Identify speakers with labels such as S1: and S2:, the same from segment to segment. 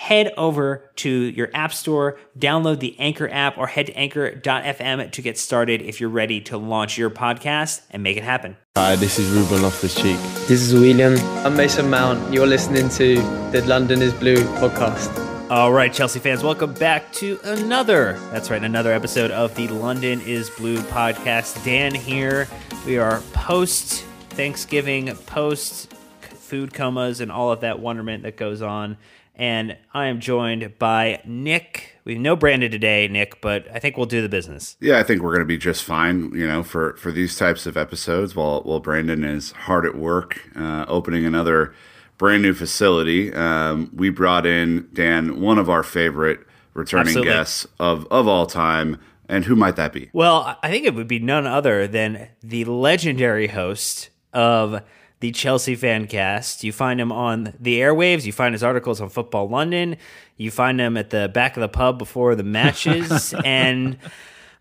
S1: Head over to your app store, download the Anchor app, or head to anchor.fm to get started if you're ready to launch your podcast and make it happen.
S2: Hi, this is Ruben Loftus-Cheek.
S3: This is William. I'm Mason Mount. You're listening to the London is Blue podcast.
S1: All right, Chelsea fans, welcome back to another, that's right, another episode of the London is Blue podcast. Dan here. We are post Thanksgiving, post food comas, and all of that wonderment that goes on. And I am joined by Nick. We know Brandon today, Nick, but I think we'll do the business.
S4: Yeah, I think we're going to be just fine, you know, for, for these types of episodes while, while Brandon is hard at work uh, opening another brand new facility. Um, we brought in Dan, one of our favorite returning
S1: Absolutely.
S4: guests of of all time. And who might that be?
S1: Well, I think it would be none other than the legendary host of the Chelsea Fancast. You find him on the airwaves. You find his articles on Football London. You find him at the back of the pub before the matches. and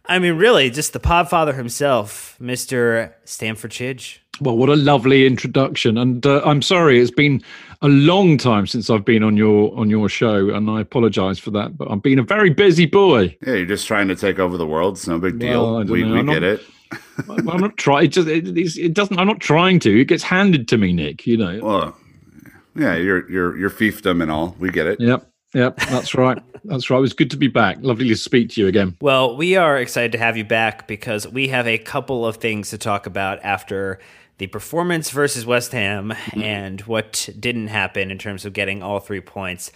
S1: I mean, really, just the podfather himself, Mr. Stamford Chidge.
S5: Well, what a lovely introduction, and uh, I'm sorry it's been a long time since I've been on your on your show, and I apologise for that. But I've been a very busy boy.
S4: Yeah, you're just trying to take over the world. It's no big deal.
S5: Well,
S4: we we get it.
S5: I'm not trying. It, just, it, it doesn't. I'm not trying to. It gets handed to me, Nick. You know.
S4: Well, yeah, your your your fiefdom and all. We get it.
S5: Yep. Yep. That's right. That's right. It was good to be back. Lovely to speak to you again.
S1: Well, we are excited to have you back because we have a couple of things to talk about after the performance versus West Ham and what didn't happen in terms of getting all three points.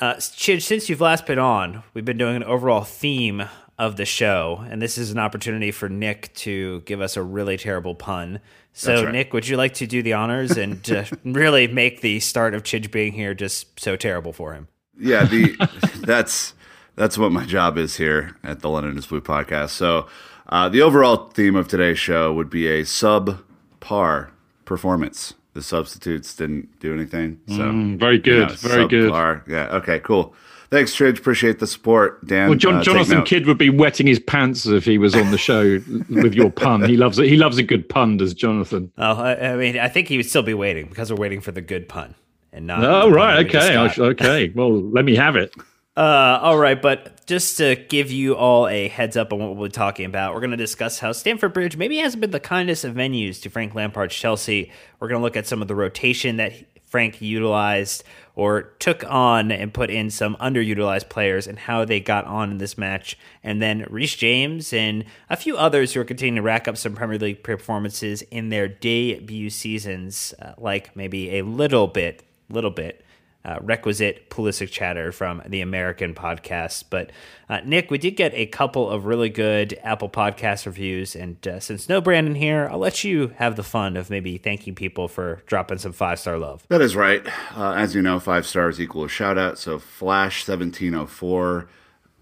S1: Uh, Chidge, since you've last been on, we've been doing an overall theme of the show, and this is an opportunity for Nick to give us a really terrible pun. So,
S4: right.
S1: Nick, would you like to do the honors and uh, really make the start of Chidge being here just so terrible for him?
S4: Yeah, the that's that's what my job is here at the London is Blue podcast. So, uh, the overall theme of today's show would be a subpar performance. The substitutes didn't do anything. So,
S5: Mm, very good.
S4: you know,
S5: very good.
S4: Yeah. Okay. Cool. Thanks, Chidge. Appreciate the support, Dan.
S5: Well, John,
S4: uh,
S5: Jonathan. Kydd would be wetting his pants if he was on the show with your pun. He loves it. He loves a good pun, does Jonathan?
S1: Oh, I, I mean, I think he would still be waiting because we're waiting for the good pun and not.
S5: Oh, right.
S1: that we
S5: Okay. Sh- okay. Well, let me have it.
S1: Uh, all right, but just to give you all a heads up on what we'll be talking about, we're going to discuss how Stamford Bridge maybe hasn't been the kindest of venues to Frank Lampard's Chelsea. We're going to look at some of the rotation that Frank utilized or took on and put in some underutilized players and how they got on in this match. And then Reece James and a few others who are continuing to rack up some Premier League performances in their debut seasons, uh, like maybe a little bit, little bit uh, requisite Pulisic chatter from the American podcast. But uh, Nick, we did get a couple of really good Apple Podcast reviews, and uh, since no Brandon here, I'll let you have the fun of maybe thanking people for dropping some five star love.
S4: That is right. Uh, as you know, five stars equal a shout out. So Flash seventeen oh four,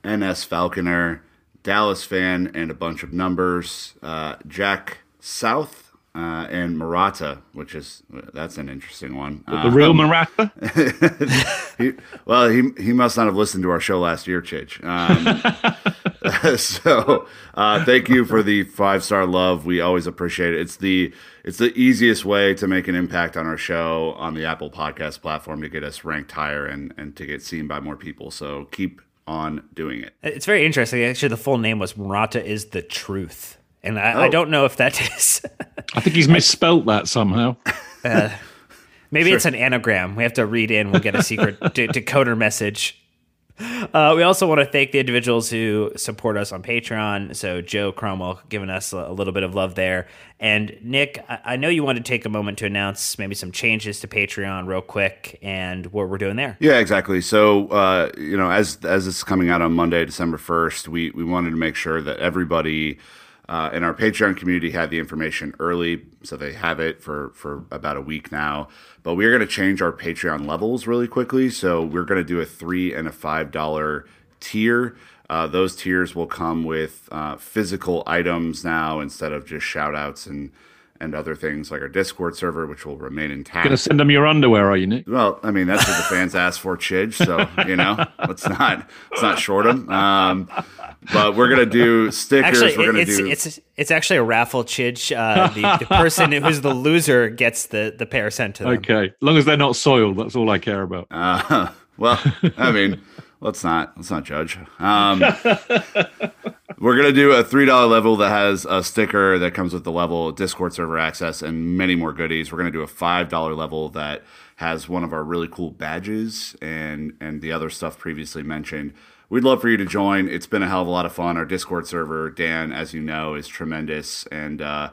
S4: NS Falconer, Dallas fan, and a bunch of numbers. Uh, Jack South uh, and Murata, which is that's an interesting one.
S5: The real Murata.
S4: he, well, he he must not have listened to our show last year, Chidge. Um, so, uh, thank you for the five star love. We always appreciate it. It's the it's the easiest way to make an impact on our show on the Apple Podcast platform to get us ranked higher and and to get seen by more people. So keep on doing it.
S1: It's very interesting. Actually, the full name was Murata is the truth. And I, oh. I don't know if that is.
S5: I think he's misspelt that somehow. Uh,
S1: maybe sure. it's an anagram. We have to read in. We'll get a secret de- decoder message. Uh, we also want to thank the individuals who support us on Patreon. So Joe Cromwell giving us a, little bit of love there, and Nick, I, I know you want to take a moment to announce maybe some changes to Patreon real quick and what we're doing there.
S4: Yeah, exactly. So uh, you know, as as this is coming out on Monday, December first, we we wanted to make sure that everybody uh, and our Patreon community had the information early, so they have it for for about a week now. But we are going to change our Patreon levels really quickly. So we're going to do a three and a five dollar tier. Uh, those tiers will come with uh, physical items now instead of just shout outs and and other things like our Discord server, which will remain intact.
S5: Gonna send them your underwear, are you, Nick?
S4: Well, I mean that's what the fans asked for, Chidge. So you know, let's not let's not short them. Um, but we're gonna do stickers.
S1: Actually,
S4: we're gonna
S1: it's,
S4: do.
S1: It's it's actually a raffle, Chidge. Uh, the, the person who's the loser gets the the pair sent to them.
S5: Okay, as long as they're not soiled, that's all I care about.
S4: Uh, well, I mean, let's not let's not judge. Um, we're gonna do a three dollar level that has a sticker that comes with the level, Discord server access, and many more goodies. We're gonna do a five dollar level that has one of our really cool badges and and the other stuff previously mentioned we'd love for you to join. It's been a hell of a lot of fun. Our Discord server, Dan, as you know, is tremendous, and uh,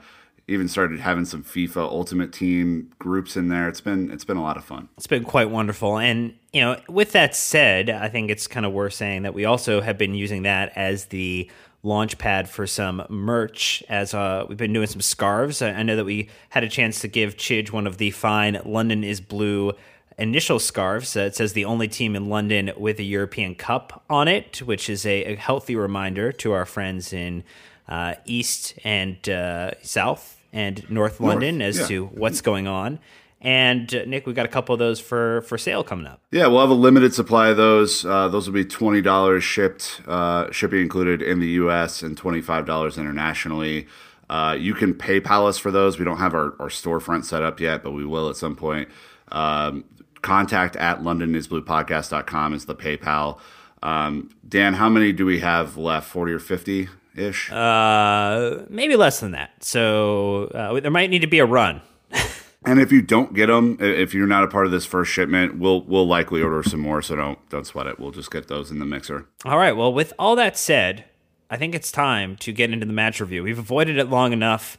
S4: even started having some FIFA Ultimate Team groups in there. It's been it's been a lot of fun.
S1: It's been quite wonderful, and you know, with that said, I think it's kind of worth saying that we also have been using that as the launch pad for some merch as uh, we've been doing some scarves. I, I know that we had a chance to give Chidge one of the fine London is Blue initial scarves. Uh, it says the only team in London with a European Cup on it, which is a, a healthy reminder to our friends in uh, East and uh, South and North London North, as yeah. to what's going on. And uh, Nick, we got a couple of those for for sale coming up.
S4: Yeah, we'll have a limited supply of those. Uh, those will be twenty dollars shipped, uh, shipping included in the U.S. and twenty five dollars internationally. Uh, you can PayPal us for those. We don't have our, our storefront set up yet, but we will at some point. Um, contact at londonisbluepodcast.com is the PayPal. Um, Dan, how many do we have left? 40 or 50 ish?
S1: Uh, maybe less than that. So uh, there might need to be a run.
S4: and if you don't get them, if you're not a part of this first shipment, we'll we'll likely order some more. So don't don't sweat it. We'll just get those in the mixer.
S1: All right. Well, with all that said, I think it's time to get into the match review. We've avoided it long enough.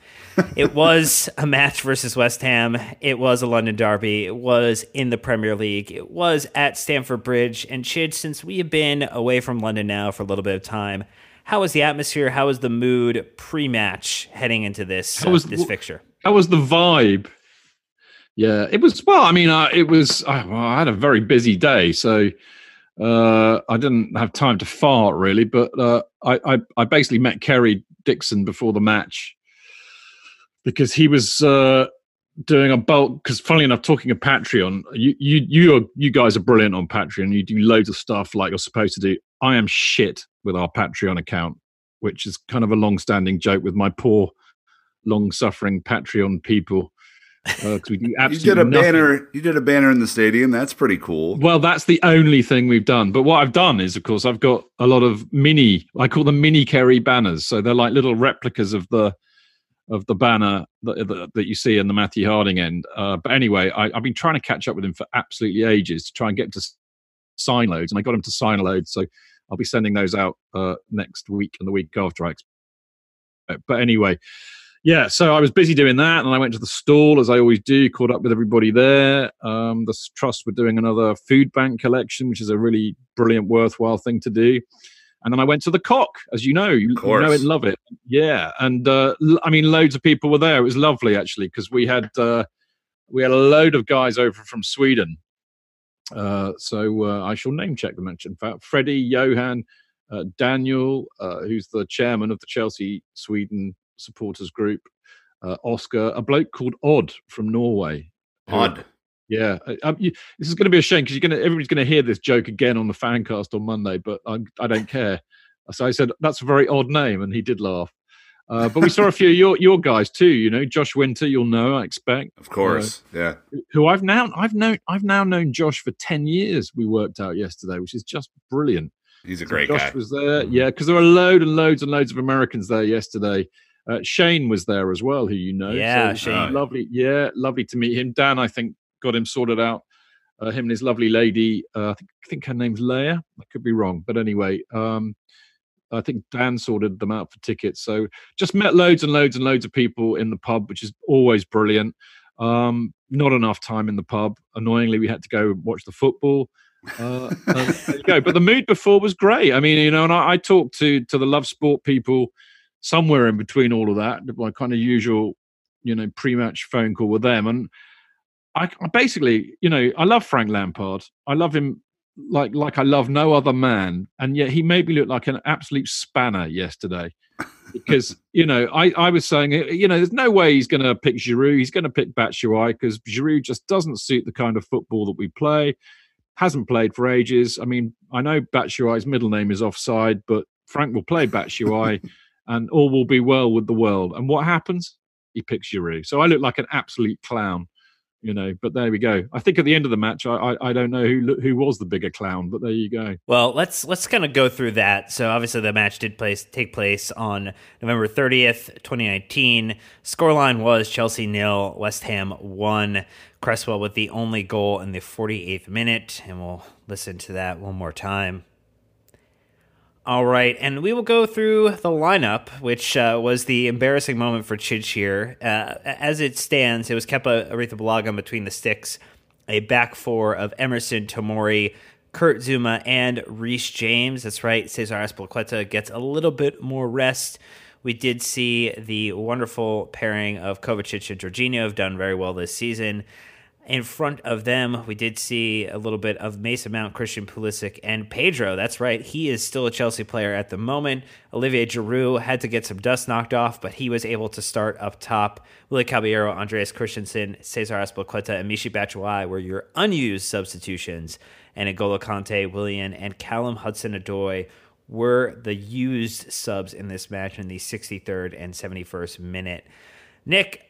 S1: it was a match versus West Ham. It was a London derby. It was in the Premier League. It was at Stamford Bridge. And Chid, since we have been away from London now for a little bit of time, how was the atmosphere? How was the mood pre-match heading into this how was, this fixture?
S5: How was the vibe? Yeah, it was. Well, I mean, uh, it was. Uh, well, I had a very busy day, so uh, I didn't have time to fart really, but uh, I, I, I basically met Kerry Dixon before the match because he was uh, doing a bulk. Because funnily enough, talking of Patreon, you you you are, you guys are brilliant on Patreon. You do loads of stuff like you're supposed to do. I am shit with our Patreon account, which is kind of a long-standing joke with my poor, long-suffering Patreon people
S4: uh, we do you did a nothing. banner. You did a banner in the stadium. That's pretty cool.
S5: Well, that's the only thing we've done. But what I've done is, of course, I've got a lot of mini. I call them mini Kerry banners. So they're like little replicas of the of the banner that, that, that you see in the Matthew Harding end. Uh, but anyway, I, have been trying to catch up with him for absolutely ages to try and get him to sign loads, and I got him to sign a load. So I'll be sending those out uh, next week and the week after. I expect. But anyway, yeah, so I was busy doing that, and I went to the stall as I always do, caught up with everybody there. Um, the trust were doing another food bank collection, which is a really brilliant, worthwhile thing to do. And then I went to the cock, as you know, you, you know it, love it. Yeah, and uh, I mean, loads of people were there. It was lovely actually because we had uh, we had a load of guys over from Sweden. Uh, so uh, I shall name check them. In fact, Freddie, Johan, uh, Daniel, uh, who's the chairman of the Chelsea Sweden supporters group, uh, Oscar, a bloke called Odd from Norway.
S4: Odd.
S5: Yeah, um, you, this is going to be a shame because you're going to everybody's going to hear this joke again on the fancast on Monday, but I, I don't care. So I said that's a very odd name, and he did laugh. Uh, but we saw a few of your your guys too. You know, Josh Winter, you'll know, I expect.
S4: Of course, uh, yeah.
S5: Who I've now I've known I've now known Josh for ten years. We worked out yesterday, which is just brilliant.
S4: He's a great
S5: Josh
S4: guy.
S5: was there, yeah, because there were loads and loads and loads of Americans there yesterday. Uh, Shane was there as well, who you know.
S1: Yeah, so, Shane.
S5: lovely. Yeah, lovely to meet him. Dan, I think, got him sorted out. Uh, him and his lovely lady. Uh, I, think, I think her name's Leia. I could be wrong, but anyway, um, I think Dan sorted them out for tickets. So just met loads and loads and loads of people in the pub, which is always brilliant. Um, not enough time in the pub. Annoyingly, we had to go watch the football. Uh, there you go. But the mood before was great. I mean, you know, and I, I talked to to the love sport people somewhere in between all of that, my kind of usual, you know, pre-match phone call with them, and I, I basically, you know, I love Frank Lampard. I love him like like I love no other man, and yet he made me look like an absolute spanner yesterday. because you know, I, I was saying, eh, you know, there's no way he's going to pick Giroud. He's going to pick Batshuayi because Giroud just doesn't suit the kind of football that we play. Hasn't played for ages. I mean, I know Batshuayi's middle name is offside, but Frank will play Batshuayi and all will be well with the world. And what happens? He picks Giroud. So I look like an absolute clown, you know. But there we go. I think at the end of the match, I I, I don't know who who was the bigger clown, but there you go.
S1: Well, let's let's kind of go through that. So obviously the match did place take place on November thirtieth, twenty nineteen. Scoreline was Chelsea nil, West Ham one. Cresswell with the only goal in the forty eighth minute, and we'll listen to that one more time. All right, and we will go through the lineup, which uh, was the embarrassing moment for Chidge here. Uh, as it stands, it was Kepa Arrizabalaga between the sticks, a back four of Emerson Tomori, Kurt Zouma, and Reece James. That's right, Cesar Azpilicueta gets a little bit more rest. We did see the wonderful pairing of Kovacic and Jorginho have done very well this season. In front of them, we did see a little bit of Mason Mount, Christian Pulisic, and Pedro. That's right, he is still a Chelsea player at the moment. Olivier Giroud had to get some dust knocked off, but he was able to start up top. Willy Caballero, Andreas Christensen, Cesar Azpilicueta, and Michy Batshuayi were your unused substitutions. And N'Golo Kante, Willian, and Callum Hudson-Odoi were the used subs in this match in the 63rd and 71st minute. Nick,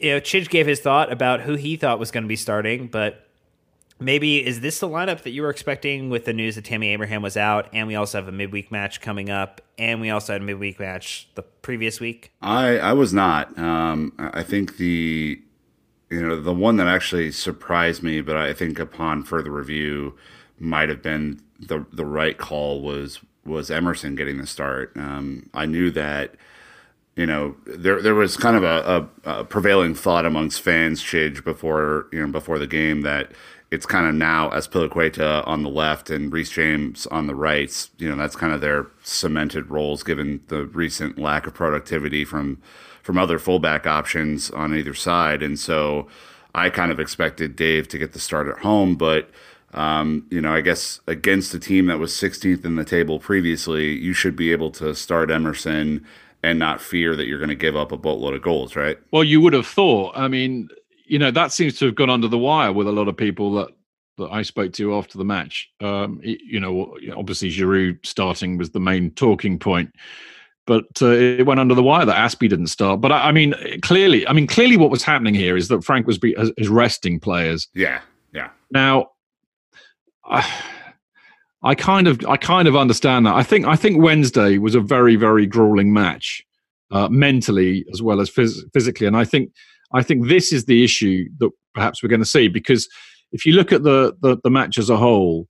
S1: you know, Chidge gave his thought about who he thought was going to be starting, but maybe is this the lineup that you were expecting with the news that Tammy Abraham was out, and we also have a midweek match coming up, and we also had a midweek match the previous week?
S4: I I was not. Um, I think the you know the one that actually surprised me, but I think upon further review might have been the the right call was was Emerson getting the start. Um, I knew that you know, there there was kind of a, a, a prevailing thought amongst fans, Chidge, before you know before the game that it's kind of now Azpilicueta on the left and Reece James on the right. You know, that's kind of their cemented roles given the recent lack of productivity from from other fullback options on either side. And so I kind of expected Dave to get the start at home, but um, you know, I guess against a team that was 16th in the table previously, you should be able to start Emerson and not fear that you're going to give up a boatload of goals, right?
S5: Well, you would have thought. I mean, you know, that seems to have gone under the wire with a lot of people that that I spoke to after the match. Um, you know, obviously Giroud starting was the main talking point, but uh, it went under the wire that Aspie didn't start. But I, I, mean, clearly, I mean, clearly, what was happening here is that Frank was be, is resting players.
S4: Yeah, yeah.
S5: Now, I, I kind of I kind of understand that. I think I think Wednesday was a very very grueling match, uh, mentally as well as phys- physically, and I think I think this is the issue that perhaps we're going to see because if you look at the the, the match as a whole,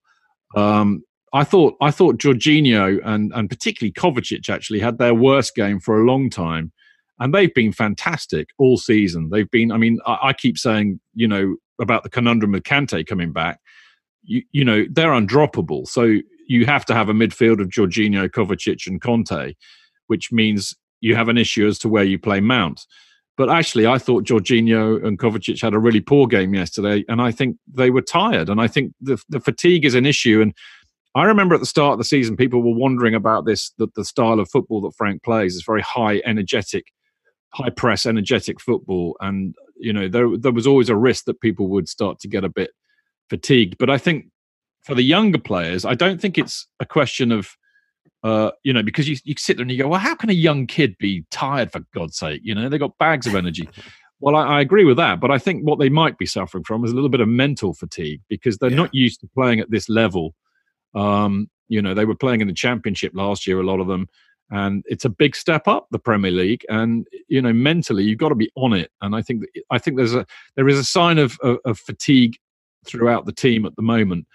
S5: um, I thought I thought Jorginho and and particularly Kovacic actually had their worst game for a long time, and they've been fantastic all season. They've been, I mean, I, I keep saying, you know, about the conundrum of Kante coming back. You, you know, they're undroppable. So you have to have a midfield of Jorginho, Kovacic, and Kante, which means you have an issue as to where you play Mount. But actually, I thought Jorginho and Kovacic had a really poor game yesterday, and I think they were tired. And I think the, the fatigue is an issue. And I remember at the start of the season, people were wondering about this the, the style of football that Frank plays is very high, energetic, high press, energetic football. And, you know, there, there was always a risk that people would start to get a bit fatigued. But I think for the younger players, I don't think it's a question of uh, you know, because you, you sit there and you go, well, how can a young kid be tired for God's sake? You know, they got bags of energy. well, I, I, agree with that, but I think what they might be suffering from is a little bit of mental fatigue because they're yeah. not used to playing at this level. Um, you know, they were playing in the championship last year, a lot of them, and it's a big step up the Premier League. And you know, mentally, you've got to be on it. And I think I think there's a there is a sign of, of, of fatigue throughout the team at the moment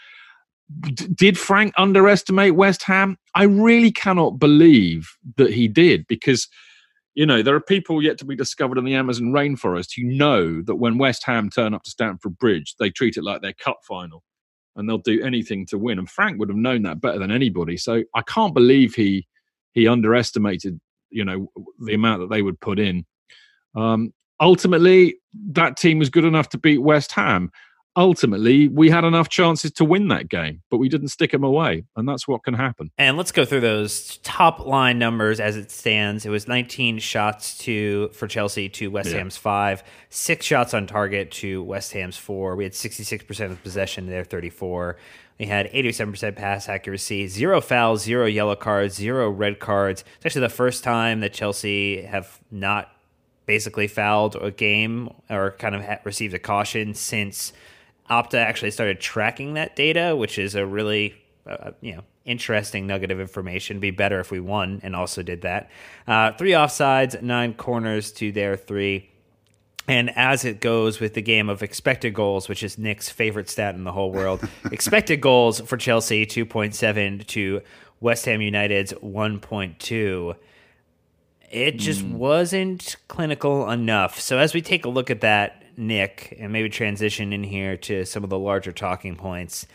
S5: did Frank underestimate West Ham? I really cannot believe that he did because, you know, there are people yet to be discovered in the Amazon rainforest who know that when West Ham turn up to Stamford Bridge, they treat it like their cup final and they'll do anything to win. And Frank would have known that better than anybody. So I can't believe he he underestimated, you know, the amount that they would put in. Um, ultimately, that team was good enough to beat West Ham ultimately we had enough chances to win that game, but we didn't stick them away, and that's what can happen.
S1: And let's go through those top line numbers as it stands. It was 19 shots to for Chelsea to West yeah. Ham's five, six shots on target to West Ham's four. We had 66% of possession, there, 34. We had 87% pass accuracy, zero fouls, zero yellow cards, zero red cards. It's actually the first time that Chelsea have not basically fouled a game or kind of received a caution since Opta actually started tracking that data, which is a really uh, you know interesting nugget of information. Be better if we won and also did that. Uh, three offsides, nine corners to their three. And as it goes with the game of expected goals, which is Nick's favorite stat in the whole world, expected goals for Chelsea 2.7 to West Ham United's 1.2. It just mm. wasn't clinical enough. So as we take a look at that, Nick, and maybe transition in here to some of the larger talking points.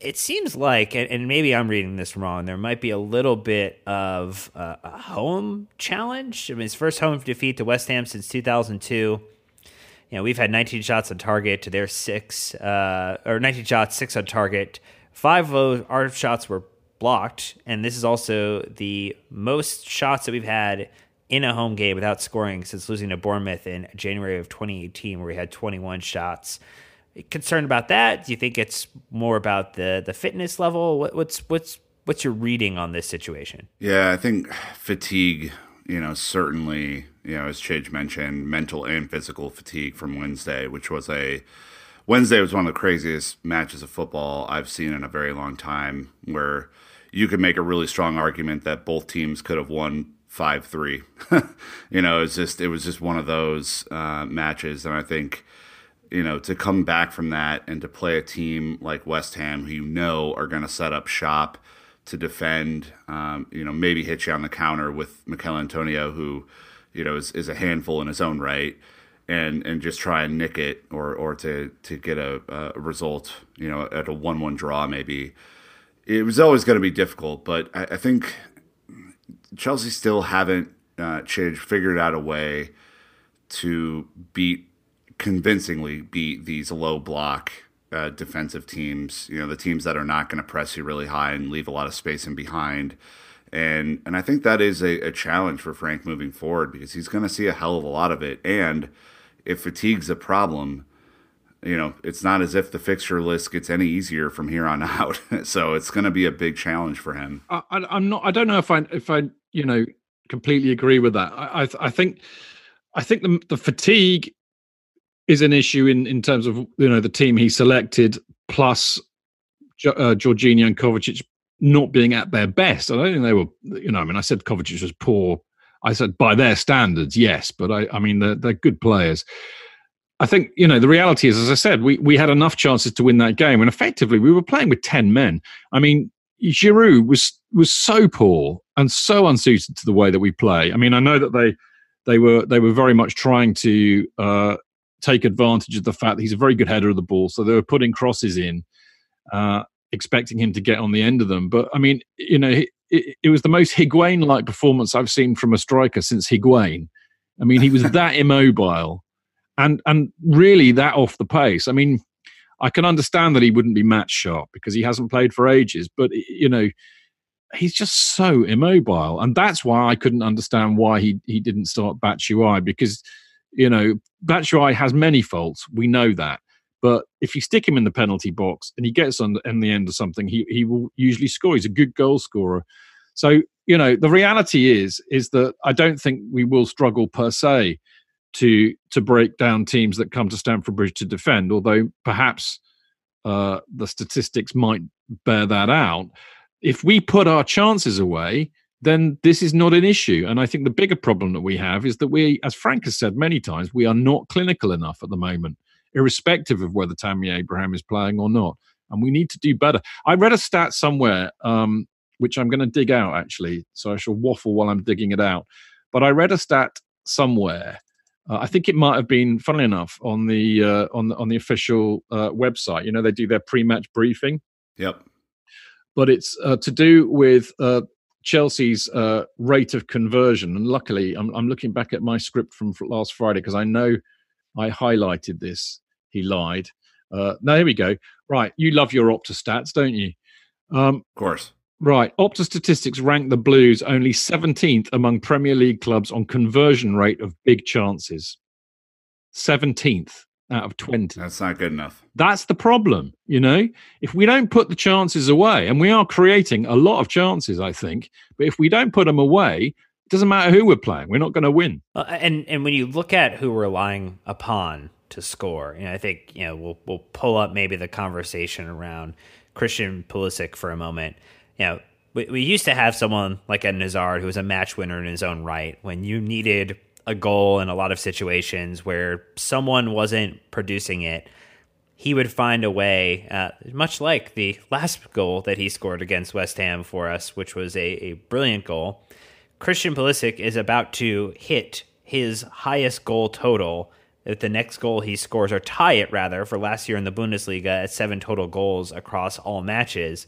S1: It seems like, and maybe I'm reading this wrong, there might be a little bit of a home challenge. I mean, his first home defeat to West Ham since 2002. You know, we've had 19 shots on target to their six, uh, or 19 shots, six on target. Five of our shots were blocked, and this is also the most shots that we've had in a home game without scoring since losing to Bournemouth in January of 2018, where we had 21 shots. Concerned about that? Do you think it's more about the the fitness level? What, what's what's what's your reading on this situation?
S4: Yeah, I think fatigue. You know, certainly, you know, as Chidge mentioned, mental and physical fatigue from Wednesday, which was a Wednesday was one of the craziest matches of football I've seen in a very long time, where you could make a really strong argument that both teams could have won five three. you know, it's just it was just one of those uh, matches, and I think you know to come back from that and to play a team like West Ham, who you know are going to set up shop to defend, um, you know, maybe hit you on the counter with Michail Antonio, who you know is, is a handful in his own right. And, and just try and nick it or, or to, to get a, a result, you know, at a one-one draw maybe. It was always going to be difficult, but I, I think Chelsea still haven't uh, changed, figured out a way to beat convincingly beat these low block uh, defensive teams. You know, the teams that are not going to press you really high and leave a lot of space in behind. And and I think that is a, a challenge for Frank moving forward because he's going to see a hell of a lot of it. And if fatigue's a problem, you know, it's not as if the fixture list gets any easier from here on out. so it's going to be a big challenge for him.
S5: I, am not. I don't know if I if I you know completely agree with that. I I, I think I think the the fatigue is an issue in in terms of you know the team he selected plus uh, Jorginho and Kovacic not being at their best. I don't think they were. You know, I mean, I said Kovacic was poor. I said by their standards, yes, but I I mean they're they're good players. I think you know the reality is, as I said, we we had enough chances to win that game, and effectively we were playing with ten men. I mean, Giroud was was so poor and so unsuited to the way that we play. I mean, I know that they they were they were very much trying to uh, take advantage of the fact that he's a very good header of the ball. So they were putting crosses in, uh, expecting him to get on the end of them. But I mean, you know, it, it, it was the most Higuain-like performance I've seen from a striker since Higuain. I mean, he was that immobile, and and really that off the pace. I mean, I can understand that he wouldn't be match sharp because he hasn't played for ages, but you know he's just so immobile, and that's why I couldn't understand why he he didn't start Batshuayi because you know Batshuayi has many faults. We know that, but if you stick him in the penalty box and he gets on the, in the end of something, he he will usually score. He's a good goal scorer. So you know the reality is is that I don't think we will struggle per se to to break down teams that come to Stamford Bridge to defend. Although perhaps uh, the statistics might bear that out if we put our chances away, then this is not an issue. And I think the bigger problem that we have is that we, as Frank has said many times, we are not clinical enough at the moment, irrespective of whether Tammy Abraham is playing or not. And we need to do better. I read a stat somewhere, um, which I'm going to dig out actually, so I shall waffle while I'm digging it out. But I read a stat somewhere. Uh, I think it might have been, funnily enough, on the uh, on the on the official uh, website. You know, they do their pre-match briefing.
S4: Yep
S5: but it's uh, to do with uh, Chelsea's uh, rate of conversion. And luckily, I'm, I'm, looking back at my script from last Friday because I know I highlighted this. He lied. Uh, now, here we go. Right. You love your Opta stats, don't you?
S4: Um, of course.
S5: Right. Opta statistics rank the Blues only 17th among Premier League clubs on conversion rate of big chances. 17th out of 20.
S4: That's not good enough.
S5: That's the problem. You know, if we don't put the chances away, and we are creating a lot of chances, I think, but if we don't put them away, it doesn't matter who we're playing, we're not going to win.
S1: Uh, and and when you look at who we're relying upon to score, you know, I think, you know, we'll we'll pull up maybe the conversation around Christian Pulisic for a moment. You know, we, we used to have someone like a Hazard who was a match winner in his own right when you needed a goal in a lot of situations where someone wasn't producing it, he would find a way, uh, much like the last goal that he scored against West Ham for us, which was a, a brilliant goal. Christian Pulisic is about to hit his highest goal total if the next goal he scores, or tie it rather, for last year in the Bundesliga at seven total goals across all matches.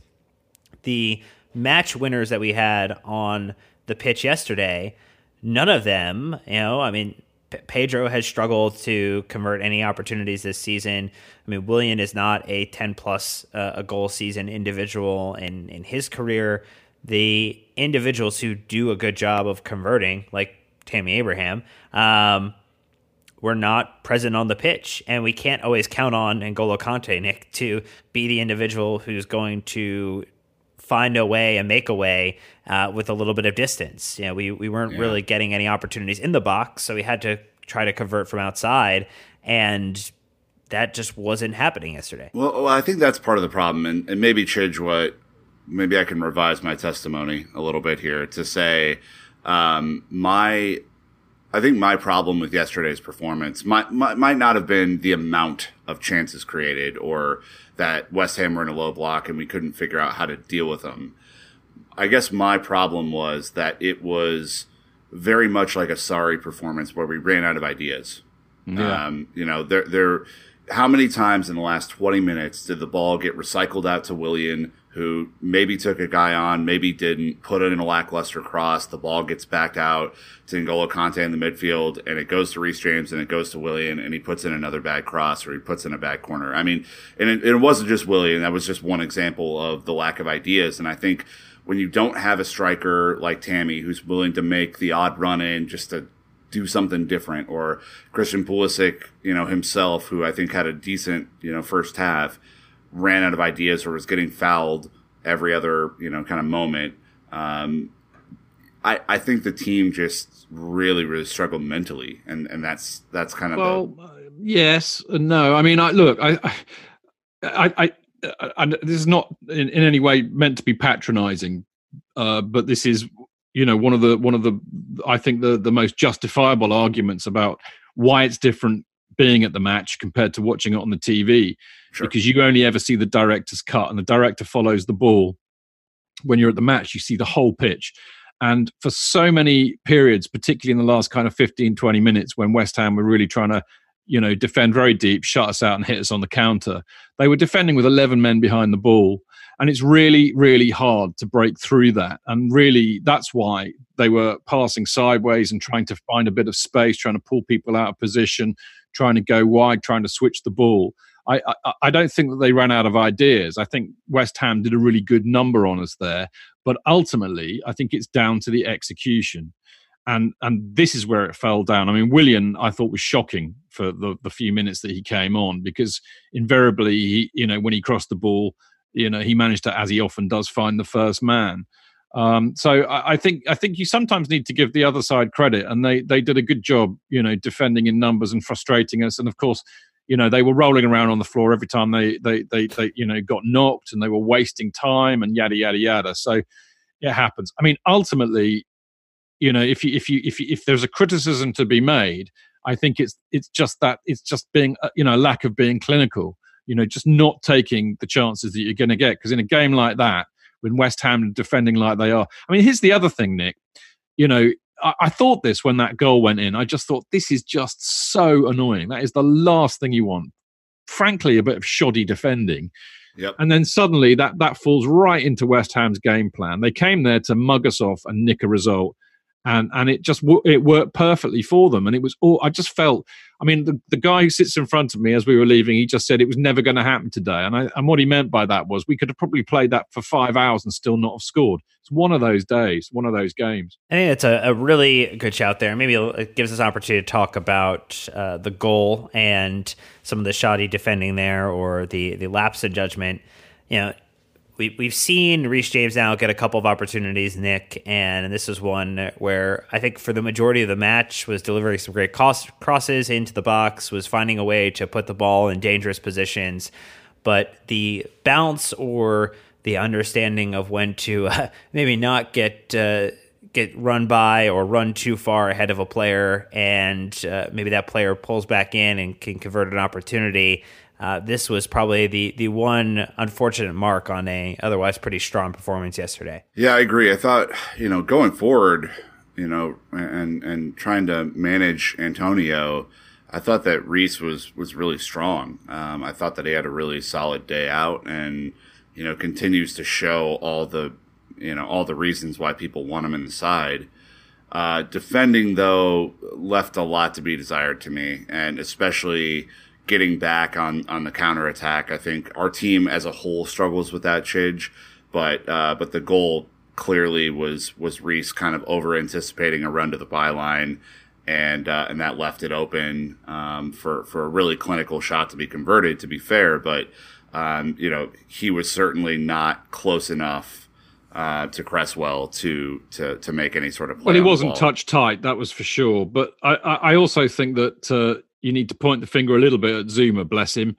S1: The match winners that we had on the pitch yesterday none of them, you know, I mean, P- Pedro has struggled to convert any opportunities this season. I mean, Willian is not a 10 plus uh, a goal season individual in, in his career. The individuals who do a good job of converting, like Tammy Abraham, um, were not present on the pitch. And we can't always count on N'Golo Kante, Nick, to be the individual who's going to find a way and make a way uh, with a little bit of distance. You know, we we weren't yeah. really getting any opportunities in the box, so we had to try to convert from outside, and that just wasn't happening yesterday.
S4: Well, well I think that's part of the problem, and, and maybe Chidge, what maybe I can revise my testimony a little bit here to say um, my. I think my problem with yesterday's performance might, might, might not have been the amount of chances created or that West Ham were in a low block and we couldn't figure out how to deal with them. I guess my problem was that it was very much like a sorry performance where we ran out of ideas. Yeah. Um, you know, there, there, how many times in the last 20 minutes did the ball get recycled out to Willian, who maybe took a guy on, maybe didn't, put it in a lackluster cross. The ball gets back out to N'Golo Kante in the midfield, and it goes to Reece James, and it goes to Willian, and he puts in another bad cross, or he puts in a bad corner. I mean, and it, it wasn't just Willian. That was just one example of the lack of ideas. And I think when you don't have a striker like Tammy who's willing to make the odd run in just to do something different, or Christian Pulisic, you know, himself, who I think had a decent, you know, first half – ran out of ideas or was getting fouled every other you know kind of moment. Um, I I think the team just really really struggled mentally, and and that's that's kind of
S5: well, uh, yes, no. I mean, I look, I I. I, I this is not in, in any way meant to be patronizing, uh, but this is, you know, one of the one of the I think the the most justifiable arguments about why it's different being at the match compared to watching it on the TV sure. because you only ever see the director's cut and the director follows the ball. When you're at the match, you see the whole pitch. And for so many periods, particularly in the last kind of 15, 20 minutes, when West Ham were really trying to, you know, defend very deep, shut us out and hit us on the counter, they were defending with 11 men behind the ball. And it's really, really hard to break through that. And really, that's why they were passing sideways and trying to find a bit of space, trying to pull people out of position, trying to go wide, trying to switch the ball. I, I, don't think that they ran out of ideas. I think West Ham did a really good number on us there, but ultimately, I think it's down to the execution, and and this is where it fell down. I mean, Willian, I thought was shocking for the the few minutes that he came on because invariably, he you know when he crossed the ball, you know he managed to, as he often does, find the first man. Um, so I, I, think I think you sometimes need to give the other side credit, and they they did a good job, you know, defending in numbers and frustrating us. And of course, you know they were rolling around on the floor every time they they they, they you know got knocked and they were wasting time and yada yada yada. So it happens. I mean ultimately you know if you if you if you, if there's a criticism to be made i think it's it's just that it's just being uh, you know lack of being clinical you know just not taking the chances that you're going to get. Because in a game like that when west ham defending like they are i mean here's the other thing nick. You know I, I thought this when that goal went in. I just thought this is just so annoying. That is the last thing you want. Frankly, a bit of shoddy defending.
S4: Yep.
S5: And then suddenly that that falls right into West Ham's game plan. They came there to mug us off and nick a result and and it just it worked perfectly for them. And it was all i just felt i mean the, the guy who sits in front of me as we were leaving he just said it was never going to happen today. And I, and what he meant by that was we could have probably played that for five hours and still not have scored. It's one of those days one of those games.
S1: I think it's a, a really good shout there. Maybe it gives us an opportunity to talk about uh, the goal and some of the shoddy defending there or the the lapse in judgment. You know we, we've seen Reece James now get a couple of opportunities, Nick, and this is one where I think for the majority of the match was delivering some great cross, crosses into the box, was finding a way to put the ball in dangerous positions, but the bounce or the understanding of when to uh, maybe not get uh, get run by or run too far ahead of a player, and uh, maybe that player pulls back in and can convert an opportunity uh, this was probably the the one unfortunate mark on a otherwise pretty strong performance yesterday.
S4: Yeah, I agree. I thought you know going forward, you know, and and trying to manage Antonio, I thought that Reece was was really strong. Um, I thought that he had a really solid day out, and you know continues to show all the you know all the reasons why people want him in the side. Uh, defending though left a lot to be desired to me, and especially getting back on on the counter attack. I think our team as a whole struggles with that Chidge, but uh, but the goal clearly was was Reece kind of over anticipating a run to the byline, and uh, and that left it open um, for for a really clinical shot to be converted. To be fair, but um, you know he was certainly not close enough. Uh, to Cresswell to to to make any sort of
S5: well, he wasn't touch tight, that was for sure. But I, I also think that uh, you need to point the finger a little bit at Zouma, bless him.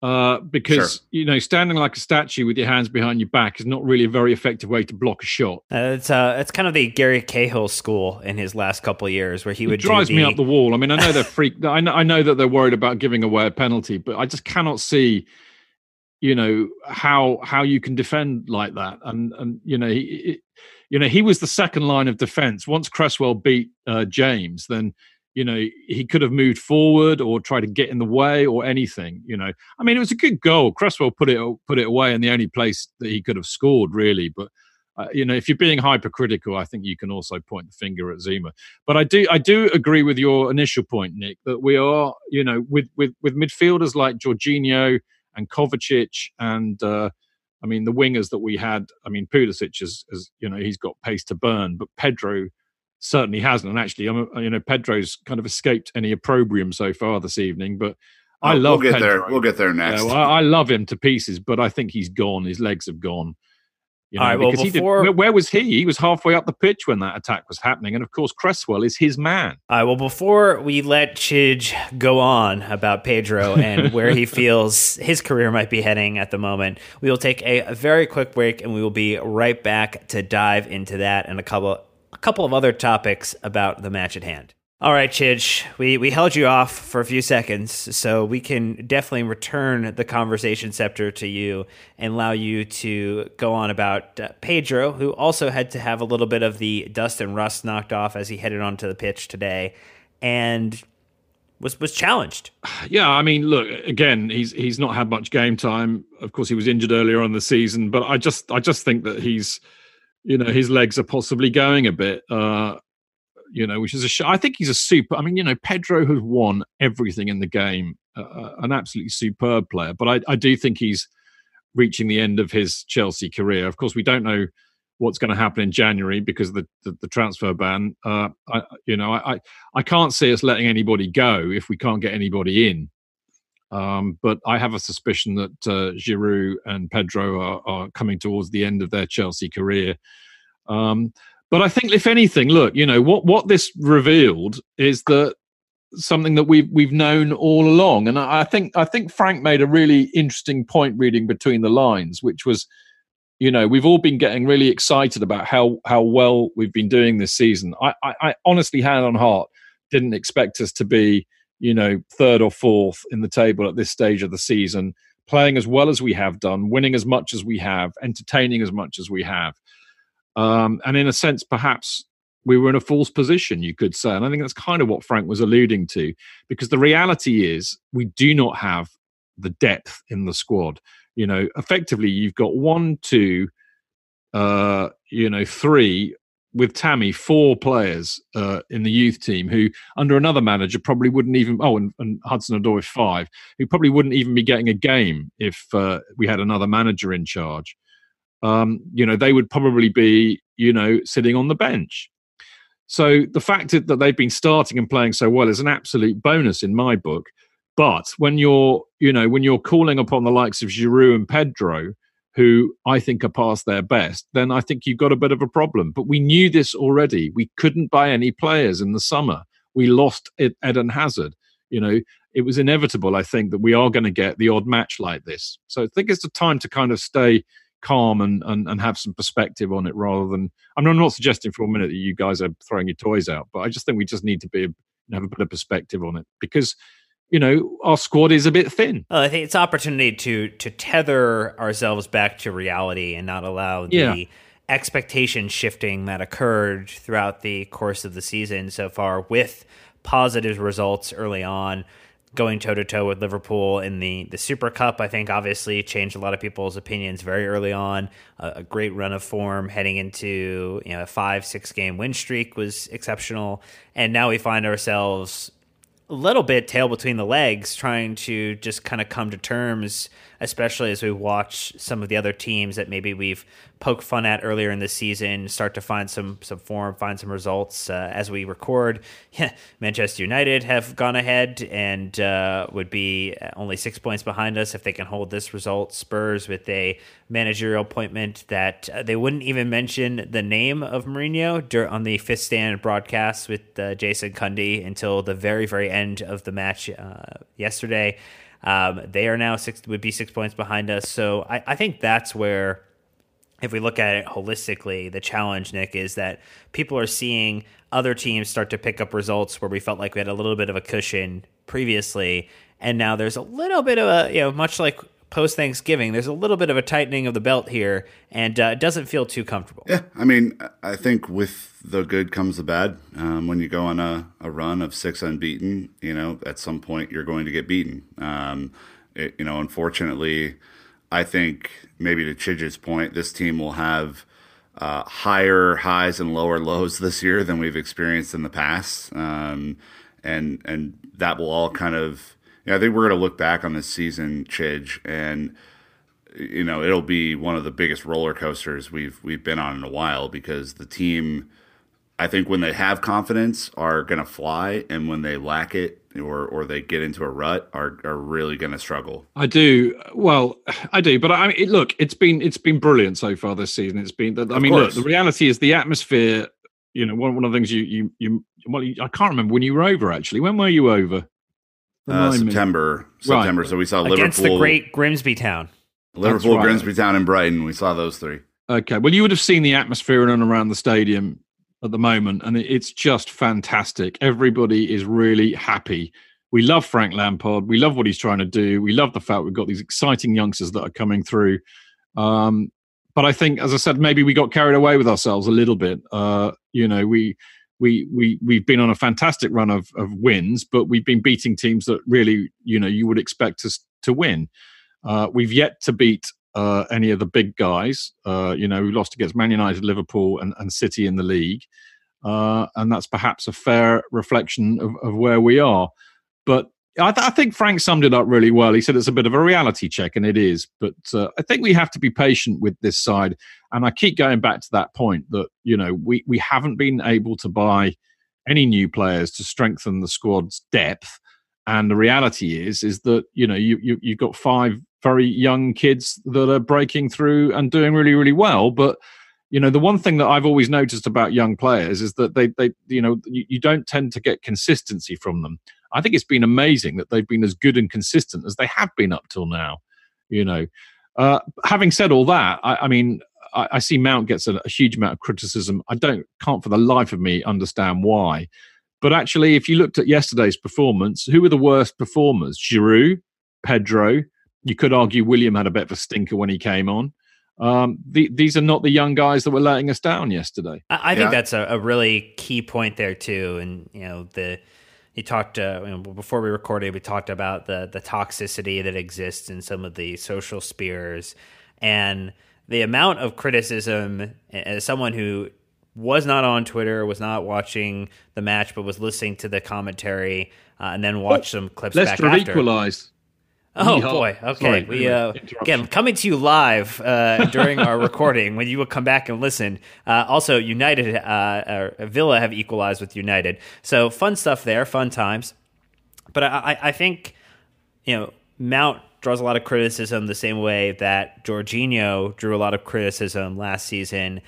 S5: Uh, because sure. you know, standing like a statue with your hands behind your back is not really a very effective way to block a shot.
S1: Uh, it's uh, it's kind of the Gary Cahill school in his last couple of years, where he
S5: it
S1: would
S5: drives
S1: the...
S5: me up the wall. I mean, I know they're freaked. I know, I know that they're worried about giving away a penalty, but I just cannot see, you know, how how you can defend like that. And and you know, he, it, you know, he was the second line of defense. Once Cresswell beat uh, James, then you know he could have moved forward or tried to get in the way or anything you know. I mean it was a good goal. Cresswell put it put it away in the only place that he could have scored really. But uh, you know if you're being hypercritical i think you can also point the finger at Zouma but i do i do agree with your initial point nick that we are you know with with with midfielders like Jorginho and Kovacic and uh, I mean the wingers that we had. I mean Pulisic is, is you know he's got pace to burn, but Pedro certainly hasn't. And actually, I'm, you know, Pedro's kind of escaped any opprobrium so far this evening, but I oh, love.
S4: We'll get
S5: Pedro.
S4: there. We'll get there next.
S5: Yeah, well, I, I, love him to pieces, but I think he's gone. His legs have gone. You know, All right, well, before... Did, where was he? He was halfway up the pitch when that attack was happening, and of course, Cresswell is his man.
S1: All right. Well, before we let Chidge go on about Pedro and where he feels his career might be heading at the moment, we will take a, a very quick break, and we will be right back to dive into that and a couple couple of other topics about the match at hand. All right, Chidge, we, we held you off for a few seconds, so we can definitely return the conversation scepter to you and allow you to go on about uh, Pedro, who also had to have a little bit of the dust and rust knocked off as he headed onto the pitch today, and was was challenged.
S5: Yeah, I mean, look again. He's he's not had much game time. Of course, he was injured earlier on the season, but I just I just think that he's, you know, his legs are possibly going a bit. Uh, you know, which is a sh- I think he's a super. I mean, you know, Pedro has won everything in the game, uh, an absolutely superb player. But I, I do think he's reaching the end of his Chelsea career. Of course, we don't know what's going to happen in January because of the, the, the transfer ban. Uh, I, you know, I, I can't see us letting anybody go if we can't get anybody in. Um, but I have a suspicion that uh, Giroud and Pedro are, are, coming towards the end of their Chelsea career. Um, but I think, if anything, look, you know what what this revealed is that something that we've we've known all along, and I, I think I think Frank made a really interesting point reading between the lines, which was, you know, we've all been getting really excited about how how well we've been doing this season. I, I, I honestly, hand on heart, didn't expect us to be, you know, third or fourth in the table at this stage of the season, playing as well as we have done, winning as much as we have, entertaining as much as we have. Um, and in a sense, perhaps we were in a false position, you could say. And I think that's kind of what Frank was alluding to, because the reality is we do not have the depth in the squad. You know, effectively, you've got one, two, uh, you know, three with Tammy, four players uh, in the youth team who, under another manager, probably wouldn't even. Oh, and, and Hudson Odoi five, who probably wouldn't even be getting a game if uh, we had another manager in charge um, you know, they would probably be, you know, sitting on the bench. So the fact that they've been starting and playing so well is an absolute bonus in my book. But when you're, you know, when you're calling upon the likes of Giroud and Pedro, who I think are past their best, then I think you've got a bit of a problem. But we knew this already. We couldn't buy any players in the summer. We lost Eden Hazard. You know, it was inevitable, I think, that we are going to get the odd match like this. So I think it's the time to kind of stay calm and, and, and have some perspective on it rather than I mean, I'm not suggesting for a minute that you guys are throwing your toys out, but I just think we just need to be have a bit of perspective on it because you know our squad is a bit thin.
S1: Well, I think it's opportunity to to tether ourselves back to reality and not allow the yeah. expectation shifting that occurred throughout the course of the season so far with positive results early on going toe to toe with Liverpool in the the Super Cup. I think obviously changed a lot of people's opinions very early on. A, a, great run of form heading into you know a five six game win streak was exceptional, and now we find ourselves a little bit tail between the legs, trying to just kind of come to terms especially as we watch some of the other teams that maybe we've poked fun at earlier in the season start to find some some form, find some results. Uh, as we record, yeah, Manchester United have gone ahead and uh, would be only six points behind us if they can hold this result. Spurs with a managerial appointment that uh, they wouldn't even mention the name of Mourinho on the fifth stand broadcast with uh, Jason Cundy until the very very end of the match uh, yesterday. Um, they are now six would be six points behind us. So I, I think that's where if we look at it holistically, the challenge, Nick, is that people are seeing other teams start to pick up results where we felt like we had a little bit of a cushion previously. And now there's a little bit of a, you know, much like post Thanksgiving, there's a little bit of a tightening of the belt here, and uh, it doesn't feel too comfortable.
S4: Yeah, I mean, I think with the good comes the bad. Um, when you go on a, a, run of six unbeaten, you know, at some point you're going to get beaten. Um, it, you know, unfortunately, I think maybe to Chidge's point, this team will have uh, higher highs and lower lows this year than we've experienced in the past, um, and and that will all kind of yeah, I think we're going to look back on this season, Chidge, and you know it'll be one of the biggest roller coasters we've we've been on in a while because the team, I think, when they have confidence, are going to fly, and when they lack it or or they get into a rut, are are really going to struggle.
S5: I do. Well, I do, but I mean, look, it's been it's been brilliant so far this season. It's been. I mean, look, the reality is the atmosphere. You know, one one of the things you you you well, I can't remember when you were over. Actually, when were you over?
S4: Uh, September, September. Right. So we saw Liverpool
S1: against the great Grimsby Town.
S4: Liverpool, right. Grimsby Town, and Brighton. We saw those three.
S5: Okay. Well, you would have seen the atmosphere in and around the stadium at the moment, and it's just fantastic. Everybody is really happy. We love Frank Lampard. We love what he's trying to do. We love the fact we've got these exciting youngsters that are coming through. Um, but I think, as I said, maybe we got carried away with ourselves a little bit. Uh, you know, we we we we've been on a fantastic run of, of wins, but we've been beating teams that really, you know, you would expect us to win. Uh, we've yet to beat uh, any of the big guys. Uh, you know, we lost against Man United, Liverpool, and, and City in the league, uh, and that's perhaps a fair reflection of, of where we are. But I, th- I, think Frank summed it up really well. He said it's a bit of a reality check, and it is. But uh, I think we have to be patient with this side. And I keep going back to that point that you know we we haven't been able to buy any new players to strengthen the squad's depth. And the reality is is that you know you, you you've got five very young kids that are breaking through and doing really really well, but you know the one thing that i've always noticed about young players is that they they you know you, you, don't tend to get consistency from them I think it's been amazing that they've been as good and consistent as they have been up till now. You know, uh, having said all that, I, I mean, I, I, see Mount gets a, a, huge amount of criticism. I don't can't for the life of me understand why. But actually, if you looked at yesterday's performance, who were the worst performers? Giroud, Pedro. You could argue Willian had a bit of a stinker when he came on. Um, the, these are not the young guys that were letting us down yesterday.
S1: I, I think that's a, a, really key point there too, and you know the he talked uh, you know, before we recorded. We talked about the the toxicity that exists in some of the social spheres, and the amount of criticism as someone who was not on Twitter, was not watching the match, but was listening to the commentary uh, and then watched oh, some clips Leicester back after.
S5: equalized.
S1: Oh boy. Okay. Sorry, we uh, again coming to you live uh, during our recording when you will come back and listen. Uh, also, United, uh, Villa have equalized with United, so fun stuff there, fun times. But I, I think you know Mount draws a lot of criticism the same way that Jorginho drew a lot of criticism last season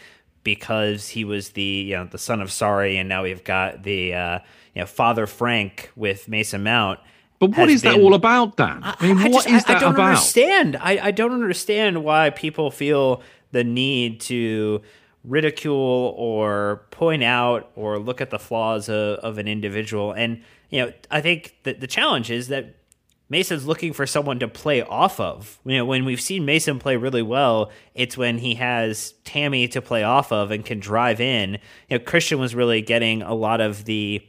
S1: because he was the you know the son of Sarri, and now we've got the uh, you know Father Frank with Mason Mount
S5: but what is been, that all about, Dan? I, mean, I what just, is that
S1: I, don't
S5: about?
S1: understand. I, I don't understand why people feel the need to ridicule or point out or look at the flaws of, of an individual. And, you know, I think that the challenge is that Mason's looking for someone to play off of. You know, when we've seen Mason play really well, it's when he has Tammy to play off of and can drive in. You know, Christian was really getting a lot of the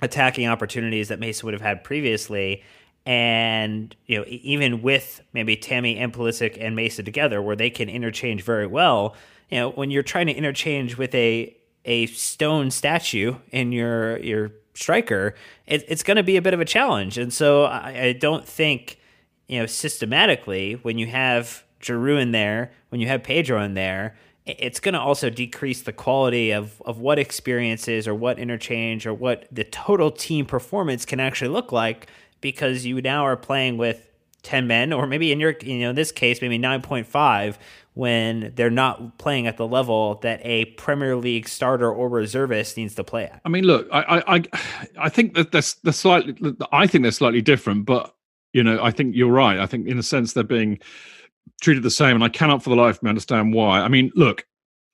S1: attacking opportunities that Mason would have had previously. And you know, even with maybe Tammy and Pulisic and Mason together, where they can interchange very well, you know, when you're trying to interchange with a a stone statue in your your striker, it, it's going to be a bit of a challenge. And so I, I don't think you know systematically when you have Giroud in there, when you have Pedro in there, it's going to also decrease the quality of, of what experiences or what interchange or what the total team performance can actually look like because you now are playing with 10 men or maybe in your you know in this case maybe 9.5 when they're not playing at the level that a Premier League starter or reservist needs to play at.
S5: I mean, look, I I I think that that's the slightly I think they're slightly different, but you know, I think you're right. I think in a sense they're being treated the same, and I cannot for the life of me understand why. I mean, look,